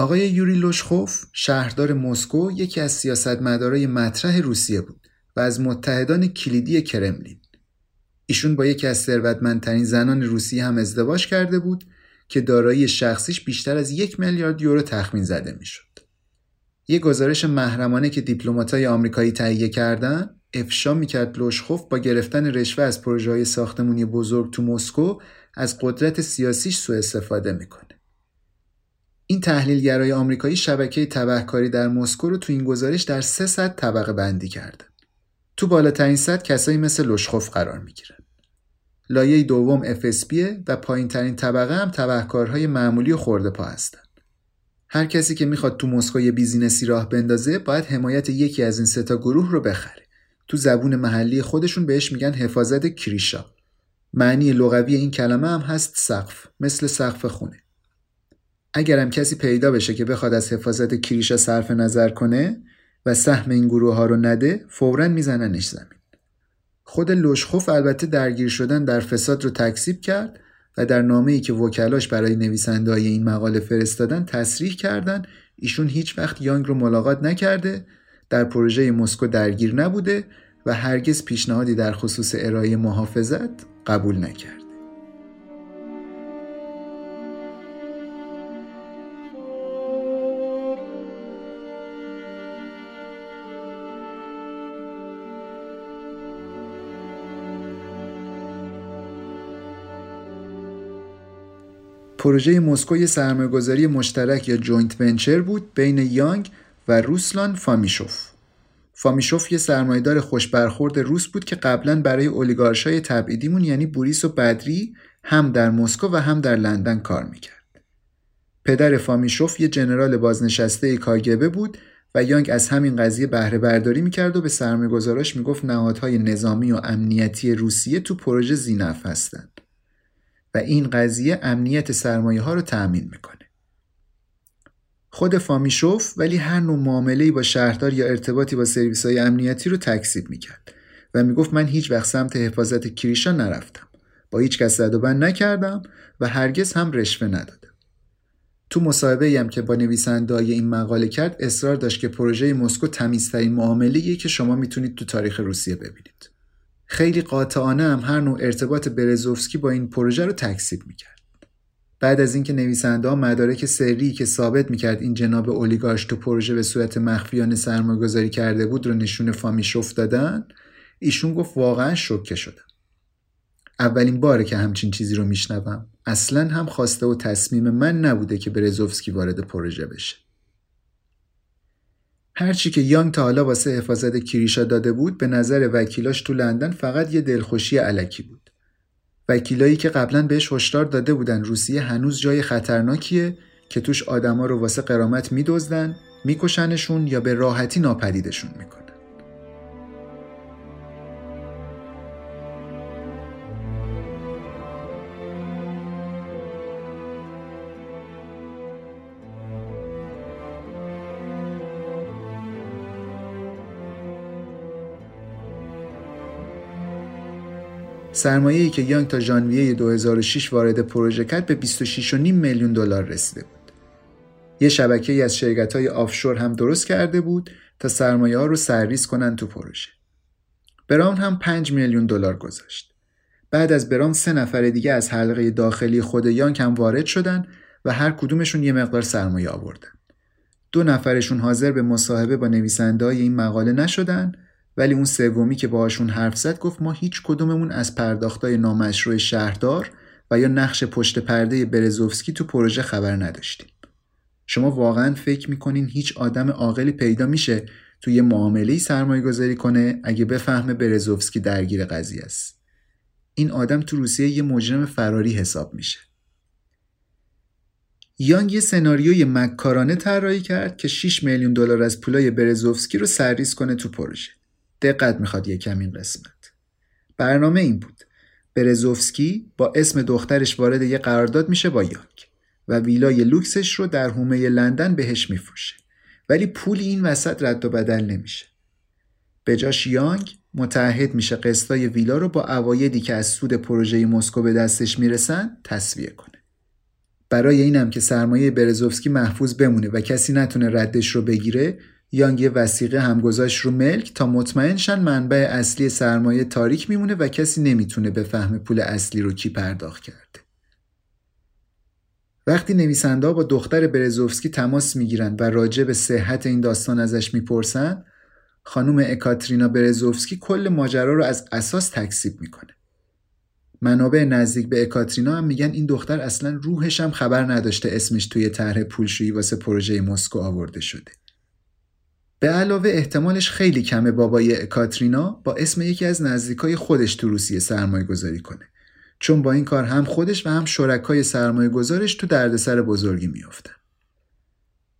آقای یوری لوشخوف شهردار مسکو یکی از سیاستمدارای مطرح روسیه بود و از متحدان کلیدی کرملین. ایشون با یکی از ثروتمندترین زنان روسیه هم ازدواج کرده بود که دارایی شخصیش بیشتر از یک میلیارد یورو تخمین زده می‌شد. یه گزارش محرمانه که دیپلماتای آمریکایی تهیه کردن افشا می‌کرد لوشخوف با گرفتن رشوه از پروژه های ساختمونی بزرگ تو مسکو از قدرت سیاسیش سوء استفاده می‌کنه. این تحلیلگرای آمریکایی شبکه تبهکاری در مسکو رو تو این گزارش در سه سطح طبقه بندی کردن. تو بالاترین سطح کسایی مثل لوشخوف قرار می‌گیرن. لایه دوم FSB و پایین ترین طبقه هم تبهکارهای معمولی و خورده پا هستن. هر کسی که می‌خواد تو مسکو یه بیزینسی راه بندازه باید حمایت یکی از این سه تا گروه رو بخره. تو زبون محلی خودشون بهش میگن حفاظت کریشا. معنی لغوی این کلمه هم هست سقف مثل سقف خونه. اگرم کسی پیدا بشه که بخواد از حفاظت کریشا صرف نظر کنه و سهم این گروه ها رو نده فورا میزننش زمین. خود لوشخوف البته درگیر شدن در فساد رو تکسیب کرد و در نامه ای که وکلاش برای نویسنده های این مقاله فرستادن تصریح کردند ایشون هیچ وقت یانگ رو ملاقات نکرده در پروژه مسکو درگیر نبوده و هرگز پیشنهادی در خصوص ارائه محافظت قبول نکرد. پروژه مسکو یه سرمایه‌گذاری مشترک یا joint venture بود بین یانگ و روسلان فامیشوف. فامیشوف یه سرمایهدار خوشبرخورد روس بود که قبلا برای اولیگارشای تبعیدیمون یعنی بوریس و بدری هم در مسکو و هم در لندن کار می‌کرد. پدر فامیشوف یه جنرال بازنشسته کاگبه بود و یانگ از همین قضیه بهره برداری می‌کرد و به سرمایه‌گذاراش می‌گفت نهادهای نظامی و امنیتی روسیه تو پروژه زینف هستند و این قضیه امنیت سرمایه ها رو تأمین می‌کنه. خود فامیشوف ولی هر نوع معامله‌ای با شهردار یا ارتباطی با سرویس های امنیتی رو تکذیب می‌کرد و می‌گفت من هیچ وقت سمت حفاظت کریشا نرفتم. با هیچ کس زد و بند نکردم و هرگز هم رشوه ندادم. تو مصاحبه هم که با نویسنده‌های این مقاله کرد اصرار داشت که پروژه مسکو تمیزترین معامله که شما می‌تونید تو تاریخ روسیه ببینید. خیلی قاطعانه هم هر نوع ارتباط برزوفسکی با این پروژه رو تکذیب می‌کرد. بعد از اینکه نویسنده ها مدارک سری که ثابت می‌کرد این جناب اولیگارش تو پروژه به صورت مخفیانه سرمایه‌گذاری کرده بود رو نشون فامیشوف دادن ایشون گفت واقعا شوکه شدم. اولین باره که همچین چیزی رو میشنوم. اصلا هم خواسته و تصمیم من نبوده که برزوفسکی وارد پروژه بشه. هرچی که یانگ تا حالا واسه حفاظت کریشا داده بود به نظر وکیلاش تو لندن فقط یه دلخوشی علکی بود. وکیلایی که قبلا بهش هشدار داده بودن روسیه هنوز جای خطرناکیه که توش آدما رو واسه قرامت میدزدن میکشنشون یا به راحتی ناپدیدشون می‌کنن. سرمایه‌ای که یانگ تا ژانویه 2006 وارد پروژه کرد به 26.5 میلیون دلار رسیده بود. یه شبکه ای از شرکت های آفشور هم درست کرده بود تا سرمایه ها رو سرریز کنن تو پروژه. براون هم 5 میلیون دلار گذاشت. بعد از براون سه نفر دیگه از حلقه داخلی خود یانگ هم وارد شدن و هر کدومشون یه مقدار سرمایه آوردن. دو نفرشون حاضر به مصاحبه با نویسنده این مقاله نشدن ولی اون سومی که باهاشون حرف زد گفت ما هیچ کدوممون از پرداختای نامشروع شهردار و یا نقش پشت پرده برزوفسکی تو پروژه خبر نداشتیم. شما واقعا فکر می‌کنین هیچ آدم عاقلی پیدا میشه توی یه معامله سرمایه گذاری کنه اگه بفهمه برزوفسکی درگیر قضیه است. این آدم تو روسیه یه مجرم فراری حساب میشه. یانگ یه سناریوی مکارانه طراحی کرد که 6 میلیون دلار از پولای برزوفسکی رو سرریز کنه تو پروژه. دقت می‌خواد یکم این قسمت. برنامه این بود. برزوفسکی با اسم دخترش وارد یه قرارداد میشه با یانگ و ویلای لوکسش رو در هومه لندن بهش میفروشه. ولی پولی این وسط رد و بدل نمیشه. به جاش یانگ متعهد میشه قسطای ویلا رو با اوایدی که از سود پروژه مسکو به دستش می‌رسن تصویه کنه. برای اینم که سرمایه برزوفسکی محفوظ بمونه و کسی نتونه ردش رو بگیره یانگ یه وسیقه هم گذاشت رو ملک تا مطمئن شن منبع اصلی سرمایه تاریک میمونه و کسی نمی‌تونه بفهمه پول اصلی رو کی پرداخت کرده. وقتی نویسنده با دختر برزوفسکی تماس می‌گیرن و راجع به صحت این داستان ازش می‌پرسن خانم اکاترینا برزوفسکی کل ماجرا رو از اساس تکسیب می‌کنه. منابع نزدیک به اکاترینا هم میگن این دختر اصلا روحش هم خبر نداشته اسمش توی طرح پولشویی واسه پروژه مسکو آورده شده. به علاوه احتمالش خیلی کمه بابای کاترینا با اسم یکی از نزدیکای خودش تو روسیه سرمایه گذاری کنه چون با این کار هم خودش و هم شرکای سرمایه گذارش تو دردسر بزرگی میافتن.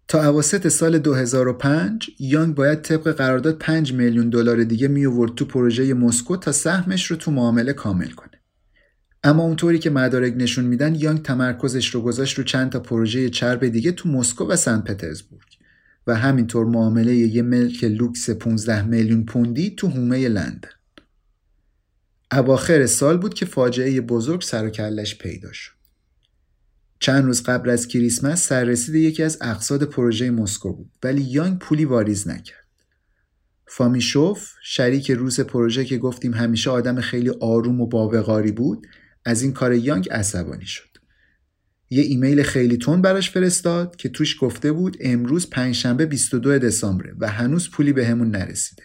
تا اواسط سال 2005 یانگ باید طبق قرارداد 5 میلیون دلار دیگه می آورد تو پروژه مسکو تا سهمش رو تو معامله کامل کنه. اما اونطوری که مدارک نشون میدن یانگ تمرکزش رو گذاشت رو چند تا پروژه چرب دیگه تو مسکو و سن پترزبورگ. و همینطور معامله یه ملک لوکس 15 میلیون پوندی تو هومه لندن. اواخر سال بود که فاجعه بزرگ سر و کلش پیدا شد. چند روز قبل از کریسمس سررسید یکی از اقصاد پروژه مسکو بود ولی یانگ پولی واریز نکرد. فامیشوف شریک روس پروژه که گفتیم همیشه آدم خیلی آروم و باوقاری بود از این کار یانگ عصبانی شد. یه ایمیل خیلی تون براش فرستاد که توش گفته بود امروز پنجشنبه 22 دسامبر و هنوز پولی بهمون به نرسیده.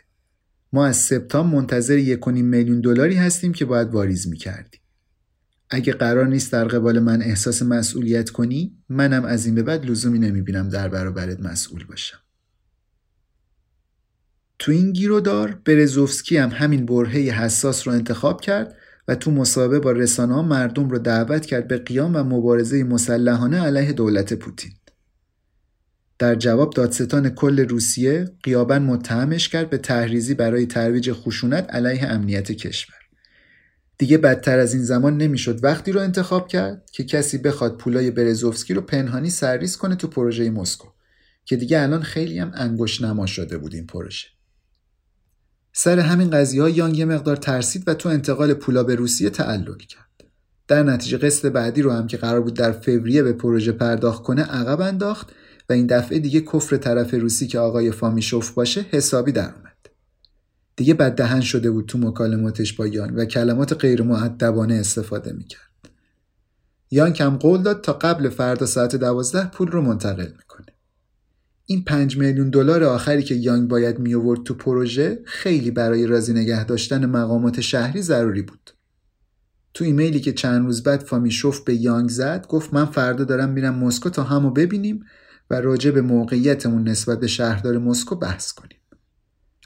ما از سپتامبر منتظر 1.5 میلیون دلاری هستیم که باید واریز می‌کردیم. اگه قرار نیست در قبال من احساس مسئولیت کنی منم از این به بعد لزومی نمی‌بینم در برابرت مسئول باشم. تو این گیرودار برزوفسکی هم همین برهه حساس رو انتخاب کرد و تو مصاحبه با رسانه ها مردم رو دعوت کرد به قیام و مبارزه مسلحانه علیه دولت پوتین. در جواب دادستان کل روسیه قیابن متهمش کرد به تحریزی برای ترویج خشونت علیه امنیت کشور. دیگه بدتر از این زمان نمی‌شد وقتی رو انتخاب کرد که کسی بخواد پولای برزوفسکی رو پنهانی سرریز کنه تو پروژه مسکو که دیگه الان خیلی هم انگوش نما شده بود این پروژه. سر همین قضیه ها یانگ یه مقدار ترسید و تو انتقال پولا به روسیه تعلل کرد. در نتیجه قسط بعدی رو هم که قرار بود در فوریه به پروژه پرداخت کنه عقب انداخت و این دفعه دیگه کفر طرف روسی که آقای فامیشوف باشه حسابی در اومد. دیگه بددهن شده بود تو مکالماتش با یانگ و کلمات غیر معدبانه استفاده می‌کرد. یانگ هم قول داد تا قبل فردا ساعت دوازده پول رو منتقل می‌کنه. این 5 میلیون دلار آخری که یانگ باید می آورد تو پروژه خیلی برای راضی نگه داشتن مقامات شهری ضروری بود. تو ایمیلی که چند روز بعد فامیشوف به یانگ زد گفت من فردا دارم میرم مسکو تا همو ببینیم و راجع به موقعیتمون نسبت به شهردار مسکو بحث کنیم.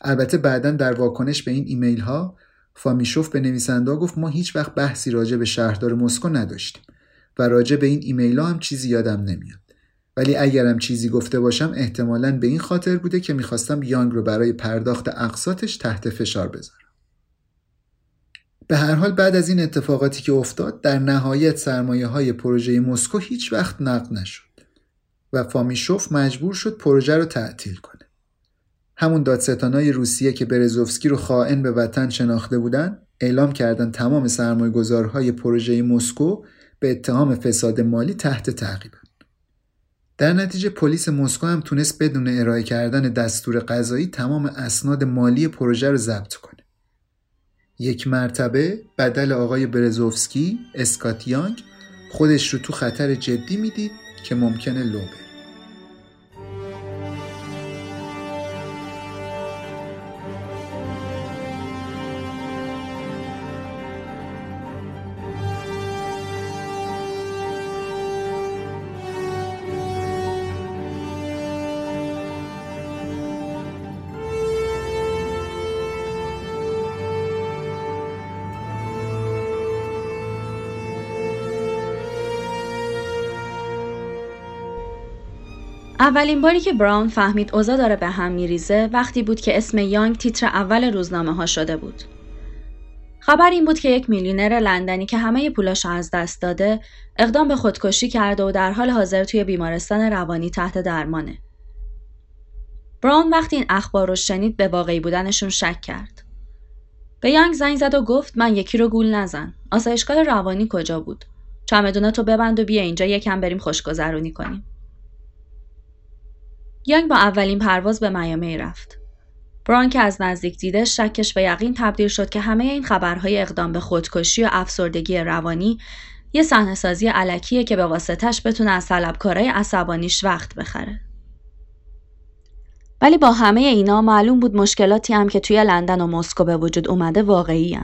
البته بعدا در واکنش به این ایمیل ها فامیشوف به نویسنده گفت ما هیچ وقت بحثی راجع به شهردار مسکو نداشتیم و راجع به این ایمیل ها هم چیزی یادم نمیاد. ولی اگرم چیزی گفته باشم احتمالا به این خاطر بوده که می‌خواستم یانگ رو برای پرداخت اقساطش تحت فشار بذارم. به هر حال بعد از این اتفاقاتی که افتاد در نهایت سرمایه های پروژه مسکو هیچ وقت نقد نشد و فامیشوف مجبور شد پروژه رو تعطیل کنه. همون دادستانای روسیه که برزوفسکی رو خائن به وطن شناخته بودن اعلام کردن تمام سرمایه گذارهای پروژه مسکو به اتهام فساد مالی تحت تعقیب. در نتیجه پلیس مسکو هم تونست بدون ارائه کردن دستور قضایی تمام اسناد مالی پروژه رو ضبط کنه. یک مرتبه بدل آقای برزوفسکی اسکات یانگ خودش رو تو خطر جدی می‌دید که ممکنه لو بره. اولین باری که براون فهمید اوضاع داره به هم میریزه وقتی بود که اسم یانگ تیتر اول روزنامه ها شده بود. خبر این بود که یک میلیونر لندنی که همه پولاش از دست داده اقدام به خودکشی کرده و در حال حاضر توی بیمارستان روانی تحت درمانه. براون وقتی این اخبار رو شنید به واقعی بودنشون شک کرد. به یانگ زنگ زد و گفت من یکی رو گول نزن. آسایشگاه روانی کجا بود؟ چمدونتو ببند و بیا اینجا یکم بریم خوشگذرونی کنیم. یانگ با اولین پرواز به میامی رفت. بران که از نزدیک دیده شکش به یقین تبدیل شد که همه این خبرهای اقدام به خودکشی و افسردگی روانی یه صحنه سازی علکیه که به واسطش بتونه از طلبکارای عصبانیش وقت بخره. ولی با همه اینا معلوم بود مشکلاتی هم که توی لندن و مسکو به وجود اومده واقعی.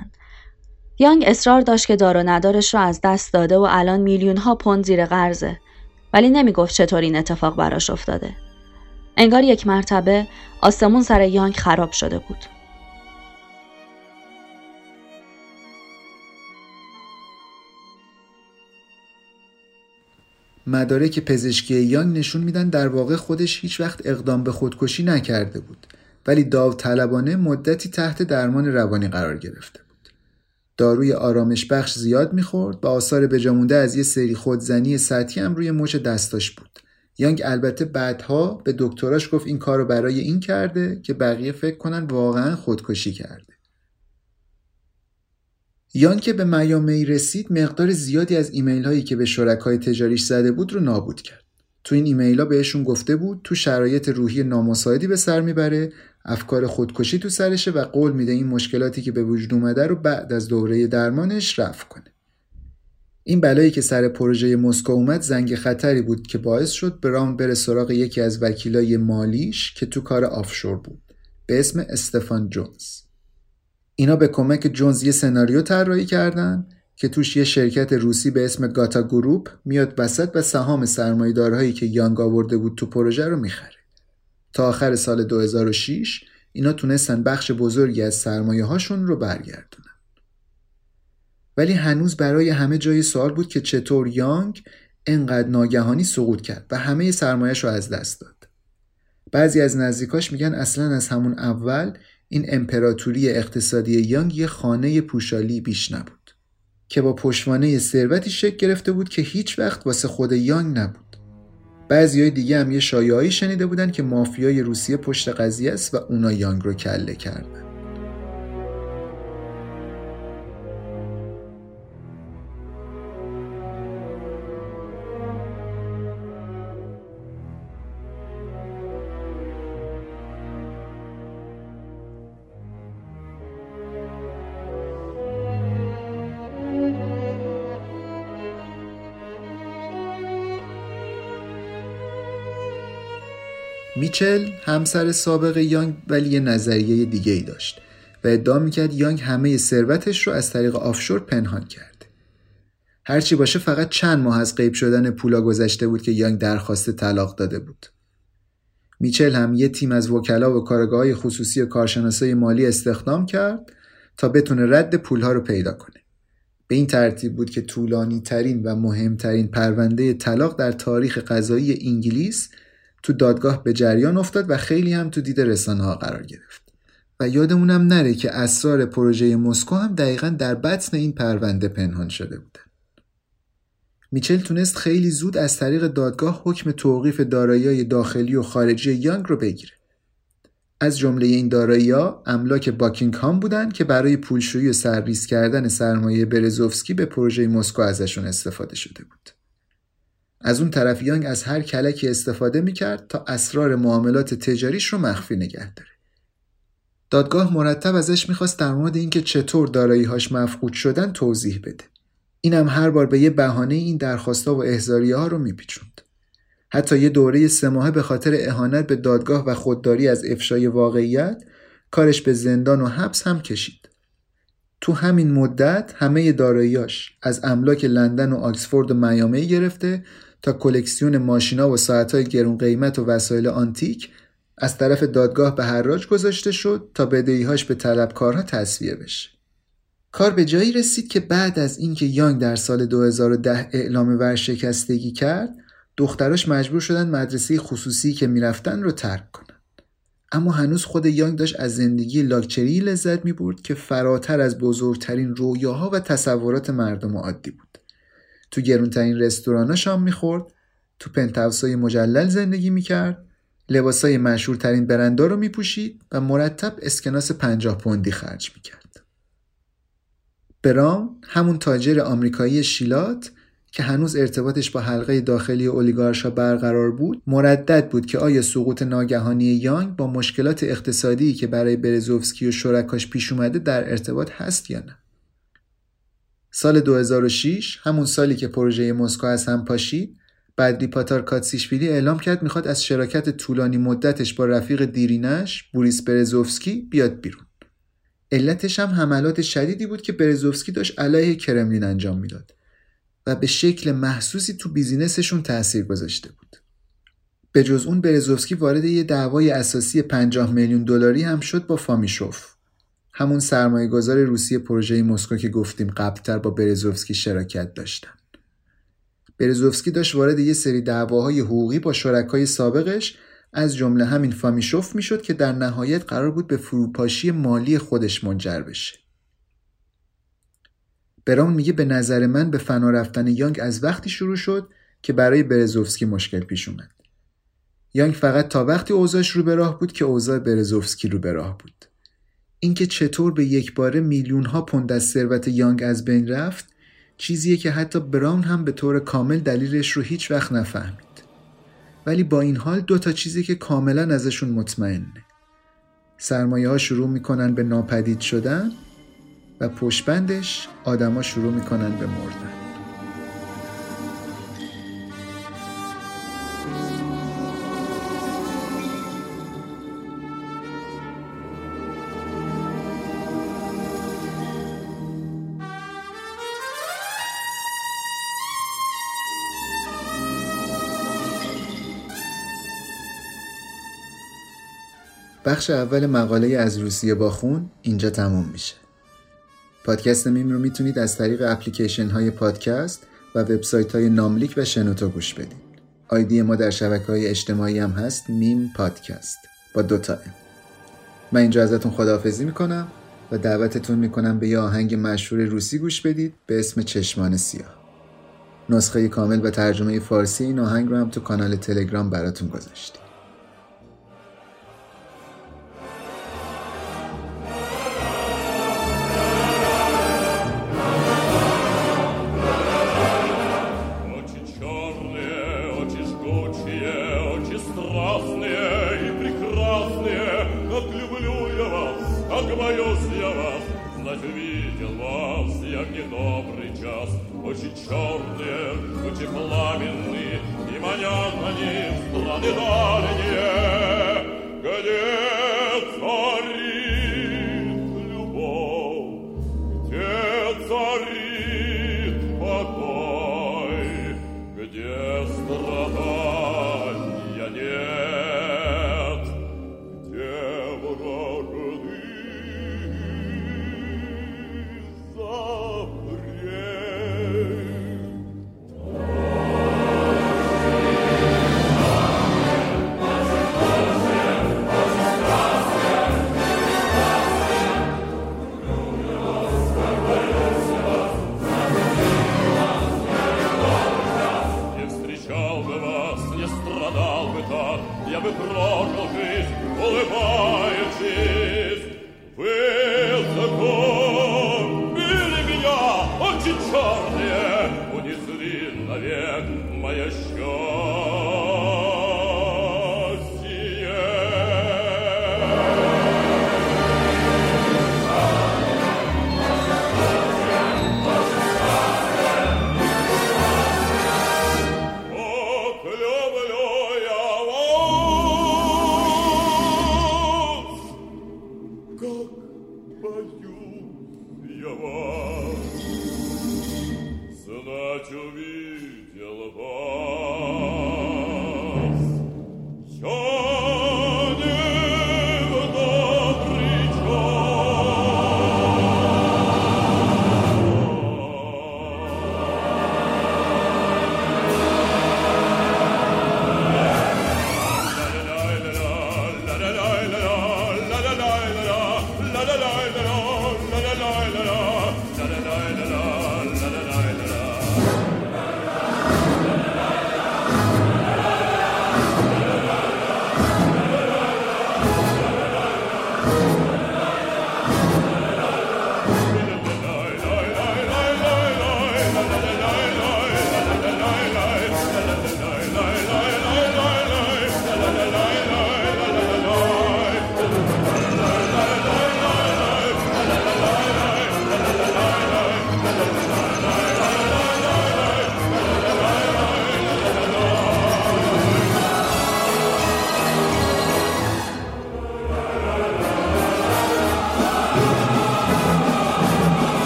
یانگ اصرار داشت که دار و ندارش رو از دست داده و الان میلیون ها پوند زیر قرضه ولی نمی‌گفت چطور این اتفاق براش افتاده. انگار یک مرتبه آسمون سر یانگ خراب شده بود. مدارک پزشکی یانگ نشون میدن در واقع خودش هیچ وقت اقدام به خودکشی نکرده بود ولی داوطلبانه مدتی تحت درمان روانی قرار گرفته بود. داروی آرامش بخش زیاد می‌خورد و آثار بجامونده از یه سری خودزنی سطحی هم روی مچ دستاش بود. یانگ البته بعدها به دکتراش گفت این کار رو برای این کرده که بقیه فکر کنن واقعا خودکشی کرده. یانگ که به میامی رسید مقدار زیادی از ایمیل هایی که به شرکای تجاریش زده بود رو نابود کرد. تو این ایمیل ها بهشون گفته بود تو شرایط روحی نامساعدی به سر می‌بره افکار خودکشی تو سرشه و قول میده این مشکلاتی که به وجود اومده رو بعد از دوره درمانش رفع کنه. این بلایی که سر پروژه مسکو اومد زنگ خطری بود که باعث شد براون بره سراغ یکی از وکیلای مالیش که تو کار آفشور بود. به اسم استفان جونز. اینا به کمک جونز یه سناریو طراحی کردن که توش یه شرکت روسی به اسم گاتا گروپ میاد وسط و سهام سرمایه‌دارهایی که یانگ آورده بود تو پروژه رو می‌خره. تا آخر سال 2006 اینا تونستن بخش بزرگی از سرمایه هاشون رو برگردونن. ولی هنوز برای همه جای سوال بود که چطور یانگ انقدر ناگهانی سقوط کرد و همه سرمایهش رو از دست داد. بعضی از نزدیکاش میگن اصلا از همون اول این امپراتوری اقتصادی یانگ یه خانه پوشالی بیش نبود که با پشتوانه ثروتی شکل گرفته بود که هیچ وقت واسه خود یانگ نبود. بعضی های دیگه هم یه شایعایی شنیده بودن که مافیای روسیه پشت قضیه است و اونا یانگ رو کله کردن. میچل همسر سابق یانگ ولی یه نظریه دیگه ای داشت و ادعا می‌کرد یانگ همه ثروتش رو از طریق آفشور پنهان کرده. هرچی باشه فقط چند ماه از غیب شدن پولا گذشته بود که یانگ درخواست طلاق داده بود. میچل هم یه تیم از وکلا و کارگاه خصوصی و کارشناسای مالی استخدام کرد تا بتونه رد پولها رو پیدا کنه. به این ترتیب بود که طولانی ترین و مهمترین پرونده طلاق در تاریخ قضایی انگلیس تو دادگاه به جریان افتاد و خیلی هم تو دید رسانه ها قرار گرفت. و یادمونم نره که اسرار پروژه مسکو هم دقیقا در بطن این پرونده پنهان شده بودن میچل تونست خیلی زود از طریق دادگاه حکم توقیف دارایی داخلی و خارجی یانگ رو بگیره. از جمله این دارایی ها املاک باکینگهام بودن که برای پولشویی و سرریز کردن سرمایه برزوفسکی به پروژه مسکو ازشون استفاده شده بود. از اون طرف یانگ از هر کلکی استفاده می‌کرد تا اسرار معاملات تجاریش رو مخفی نگه داره. دادگاه مرتب ازش می‌خواست در مورد اینکه چطور داراییهاش مفقود شدن توضیح بده. اینم هر بار به یه بهانه این درخواستا و احزاریه ها رو میپیچوند. حتی یه دوره سه ماهه به خاطر اهانت به دادگاه و خودداری از افشای واقعیت کارش به زندان و حبس هم کشید. تو همین مدت همه داراییاش از املاک لندن و آکسفورد و میامی گرفته تا کلکسیون ماشینا و ساعتهای گرون قیمت و وسایل آنتیک از طرف دادگاه به حراج گذاشته شد تا بدهیهاش به طلبکارها تصویه بشه. کار به جایی رسید که بعد از اینکه یانگ در سال 2010 اعلام ورشکستگی کرد، دختراش مجبور شدن مدرسه خصوصی که می‌رفتن رو ترک کنن. اما هنوز خود یانگ داشت از زندگی لاکچری لذت می برد که فراتر از بزرگترین رویاها و تصورات مردم عادی بود. تو گرونترین رستورانا شام می‌خورد. تو پنتاوسای مجلل زندگی می‌کرد. لباسای مشهورترین برندا رو میپوشید و مرتب اسکناس پنجاه پوندی خرج می‌کرد. برام همون تاجر آمریکایی شیلات که هنوز ارتباطش با حلقه داخلی اولیگارشا برقرار بود مردد بود که آیا سقوط ناگهانی یانگ با مشکلات اقتصادی که برای برزوفسکی و شرکاش پیش اومده در ارتباط هست یا نه. سال 2006 همون سالی که پروژه مسکو از هم پاشید بعد پاتار کاتسیشویلی اعلام کرد می‌خواد از شراکت طولانی مدتش با رفیق دیرینش بوریس برزوفسکی بیاد بیرون. علتش هم حملات شدیدی بود که برزوفسکی داشت علیه کرملین انجام می‌داد و به شکل محسوسی تو بیزینسشون تاثیر گذاشته بود. به جز اون برزوفسکی وارد یه دعوای اساسی 50 میلیون دلاری هم شد با فامیشوف. همون سرمایه گذار روسیه پروژه مسکو که گفتیم قبلتر با برزوفسکی شراکت داشتن. برزوفسکی داشت وارد یه سری دعواهای حقوقی با شرکای سابقش از جمله همین فامیشوف می‌شد که در نهایت قرار بود به فروپاشی مالی خودش منجر بشه. براون میگه به نظر من به فنا رفتن یانگ از وقتی شروع شد که برای برزوفسکی مشکل پیش اومد. یانگ فقط تا وقتی اوضاعش رو به راه بود که اوضاع برزوفسکی رو به راه بود. اینکه چطور به یک باره میلیون ها پوند از ثروت یانگ از بین رفت چیزیه که حتی براون هم به طور کامل دلیلش رو هیچ وقت نفهمید. ولی با این حال دو تا چیزی که کاملا ازشون مطمئنه. سرمایه ها شروع می‌کنن به ناپدید شدن و پشبندش آدما شروع می‌کنن به مردن. بخش اول مقاله از روسیه با خون اینجا تموم میشه. پادکست میم رو می‌تونید از طریق اپلیکیشن های پادکست و وبسایت های ناملیک و شنوتو گوش بدید. آیدی ما در شبکه های اجتماعی هم هست میم پادکست با دوتا M. من اینجا ازتون خداحافظی می‌کنم و دعوتتون می‌کنم به یه آهنگ مشهور روسی گوش بدید به اسم چشمان سیاه. نسخه کامل و ترجمه فارسی این آهنگ رو هم تو کانال تلگرام براتون گذاشتیم.